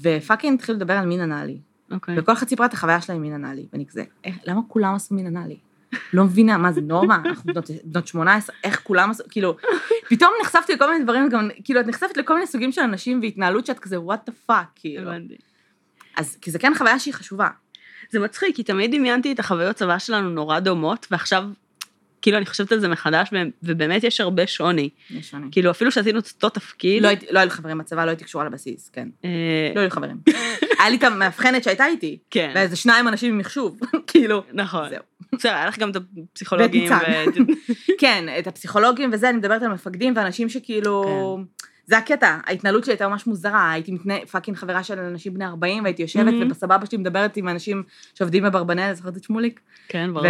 ופאקינג התחילו לדבר על מין אנאלי. אוקיי. וכל אחד סיפרה את החוויה שלה עם מין אנאלי. ואני כזה, איך, למה כולם עשו מין אנאלי? לא מבינה, מה זה נורמה? [LAUGHS] אנחנו בנות, בנות 18, איך כולם עשו, כאילו, פתאום נחשפתי לכל מיני דברים, גם, כאילו, את נחשפת לכל מיני סוגים של אנשים והתנהלות שאת כזה, what the fuck, כאילו. אז, כי זה כן חוויה שהיא חשובה. זה מצחיק, כי תמיד דמיינתי את החוויות צבא שלנו נורא דומות, ועכשיו, כאילו, אני חושבת על זה מחדש, ובאמת יש הרבה שוני. יש שונה. כאילו, אפילו שעשינו את אותו תפקיד, לא, לא היו לי חברים בצבא, לא הייתי קשורה לבסיס, כן. אה, לא היו לי חברים. [LAUGHS] היה לי את המאבחנת שהייתה איתי, כן, ואיזה שניים אנשים עם מחשוב, [LAUGHS] כאילו. נכון. זהו. בסדר, היה לך גם את הפסיכולוגים. [LAUGHS] כן, את הפסיכולוגים וזה, אני מדברת על מפקדים ואנשים שכאילו... זה הקטע, ההתנהלות שלי הייתה ממש מוזרה, הייתי מתנה, פאקינג חברה של אנשים בני 40, והייתי יושבת מהמם. ובסבבה שלי מדברת עם אנשים שעובדים בברבנל, זוכרת את שמוליק? כן, ברור.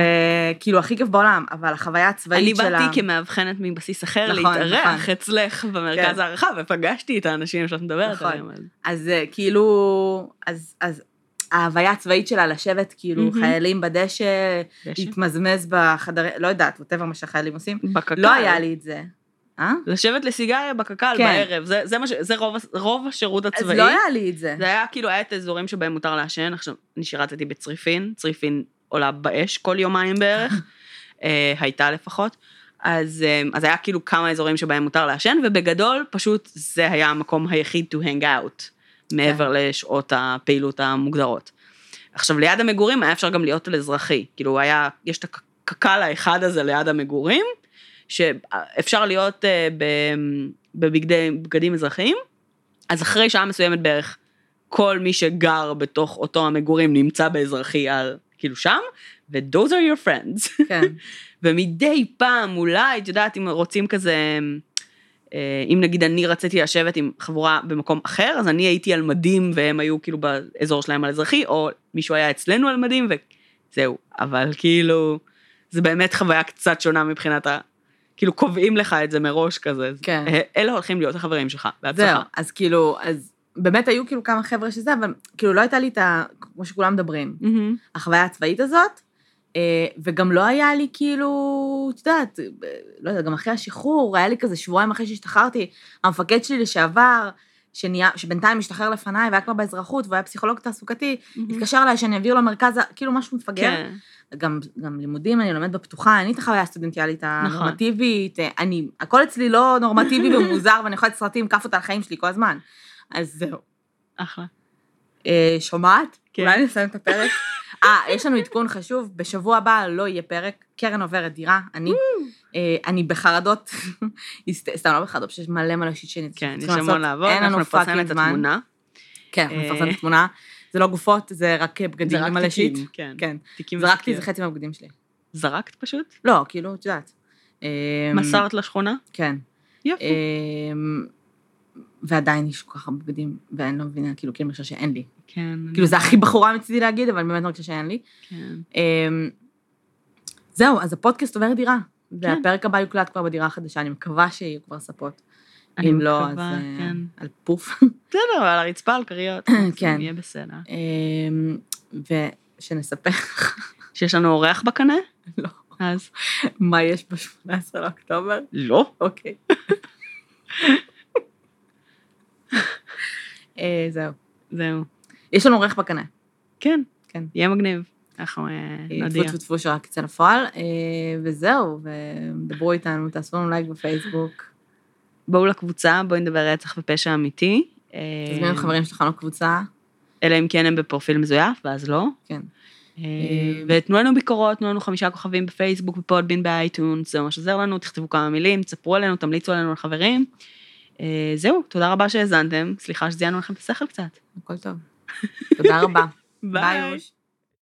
וכאילו, הכי כיף בעולם, אבל החוויה אני הצבאית שלה... באתי כמאבחנת מבסיס אחר נכון, להתארח נכון. אצלך במרכז כן. הערכה, ופגשתי את האנשים שאת מדברת נכון. עליהם. אז- אה, כאילו, אז, אז ההוויה הצבאית שלה לשבת, כאילו, מהמם. חיילים בדשא, דשא? להתמזמז בחדרי, לא יודעת, ווטאבר מה שהחיילים עושים. בקק"ל. לא היה לי את זה. אה? לשבת לסיגריה בקק"ל כן. בערב, זה, זה, מה ש, זה רוב, רוב השירות אז הצבאי. לא היה לי את זה. זה היה כאילו, היה את האזורים שבהם מותר לעשן, עכשיו, אני שירתתי בצריפין, צריפין עולה באש כל יומיים בערך, [LAUGHS] אה, הייתה לפחות, אז, אה, אז היה כאילו כמה אזורים שבהם מותר לעשן, ובגדול, פשוט זה היה המקום היחיד to hang out, מעבר לשעות הפעילות המוגדרות. עכשיו, ליד המגורים היה אפשר גם להיות על אזרחי, כאילו היה, יש את הקק"ל האחד הזה ליד המגורים, שאפשר להיות אה, ב- בבגדי- בגדים אזרחיים, אז אחרי שעה מסוימת בערך, כל מי שגר בתוך אותו המגורים נמצא באזרחי על, כאילו שם, ו-those are your friends. כן. [LAUGHS] ומדי פעם, אולי, את יודעת, אם רוצים כזה, אה, אם נגיד אני רציתי לשבת עם חבורה במקום אחר, אז אני הייתי על מדים והם היו כאילו באזור שלהם על אזרחי, או מישהו היה אצלנו על מדים, וזהו. אבל כאילו, זה באמת חוויה קצת שונה מבחינת ה... כאילו קובעים לך את זה מראש כזה. כן. אה, אלה הולכים להיות החברים שלך, בהצלחה. זהו, אז כאילו, אז באמת היו כאילו כמה חבר'ה שזה, אבל כאילו לא הייתה לי את ה... כמו שכולם מדברים, מהמם. החוויה הצבאית הזאת, אה, וגם לא היה לי כאילו, את יודעת, אה, לא יודעת, גם אחרי השחרור, היה לי כזה שבועיים אחרי שהשתחררתי, המפקד שלי לשעבר, שנהיה, שבינתיים השתחרר לפניי והיה כבר באזרחות, והוא היה פסיכולוג תעסוקתי, התקשר אליי שאני אעביר לו מרכז, כאילו משהו מפגר. כן. גם, גם לימודים, אני לומדת בפתוחה, אין לי את החוויה הסטודנטיאלית נכון. הנורמטיבית, אה, אני, הכל אצלי לא נורמטיבי ומוזר, ואני יכולה לעשות סרטים, כאפות על החיים שלי כל הזמן. אז זהו. אחלה. אה, שומעת? כן. אולי נסיים את הפרק? אה, יש לנו עדכון חשוב, בשבוע הבא לא יהיה פרק, קרן עוברת דירה, אני, אני בחרדות, [LAUGHS] סתם לא בחרדות, שיש מלא מלא שיט שאני כן, יש המון לעבוד, אנחנו נפרסם את. התמונה. כן, אנחנו אה, נפרסם את התמונה. זה לא גופות, זה רק בגדים למלא שיט. כן. כן. זרקתי. איזה חצי מהבגדים שלי. זרקת פשוט? לא, כאילו, את יודעת. אה, מסרת לשכונה? כן. יופי. אמ, ועדיין יש כל כך הרבה בגדים, ואני לא מבינה, כאילו, כאילו מרגישה שאין לי. כן. כאילו, זה הכי בחורה מצידי להגיד, אבל אני באמת מרגישה שאין לי. כן. אמ, זהו, אז הפודקאסט עובר דירה. כן. והפרק הבא יוקלט כבר בדירה החדשה, אני מקווה שיהיו כבר ספות. אני אם לא, אז מקווה, אה, כן. על פוף. [LAUGHS] בסדר, אבל על הרצפה, על כריות. כן. יהיה בסדר. אמ, ושנספר, [LAUGHS] שיש לנו אורח בקנה? לא. אז? מה יש ב-18 לאוקטובר? לא. אוקיי. [LAUGHS] אה, זהו. זהו. יש לנו עורך בקנה. כן. כן. יהיה מגניב. אנחנו אה, טפו נודיע. טפו טפו שרק יצא לפועל, אה, וזהו, ודברו איתנו, תעשו לנו לייק בפייסבוק. בואו לקבוצה, בואי נדבר רצח ופשע אמיתי. אה, תזמינו את חברים שלכם לקבוצה. אלא אם כן הם בפרופיל מזויף, ואז לא. כן. אה, ותנו לנו ביקורות, תנו לנו חמישה כוכבים בפייסבוק, בפודבין, באייטיונס, זה ממש עוזר לנו, תכתבו כמה מילים, תספרו עלינו, תמליצו עלינו לחברים. אה, זהו, תודה רבה שהאזנתם, סליחה שזיינו לכם את השכל קצת. הכל טוב. תודה רבה. [LAUGHS] ביי.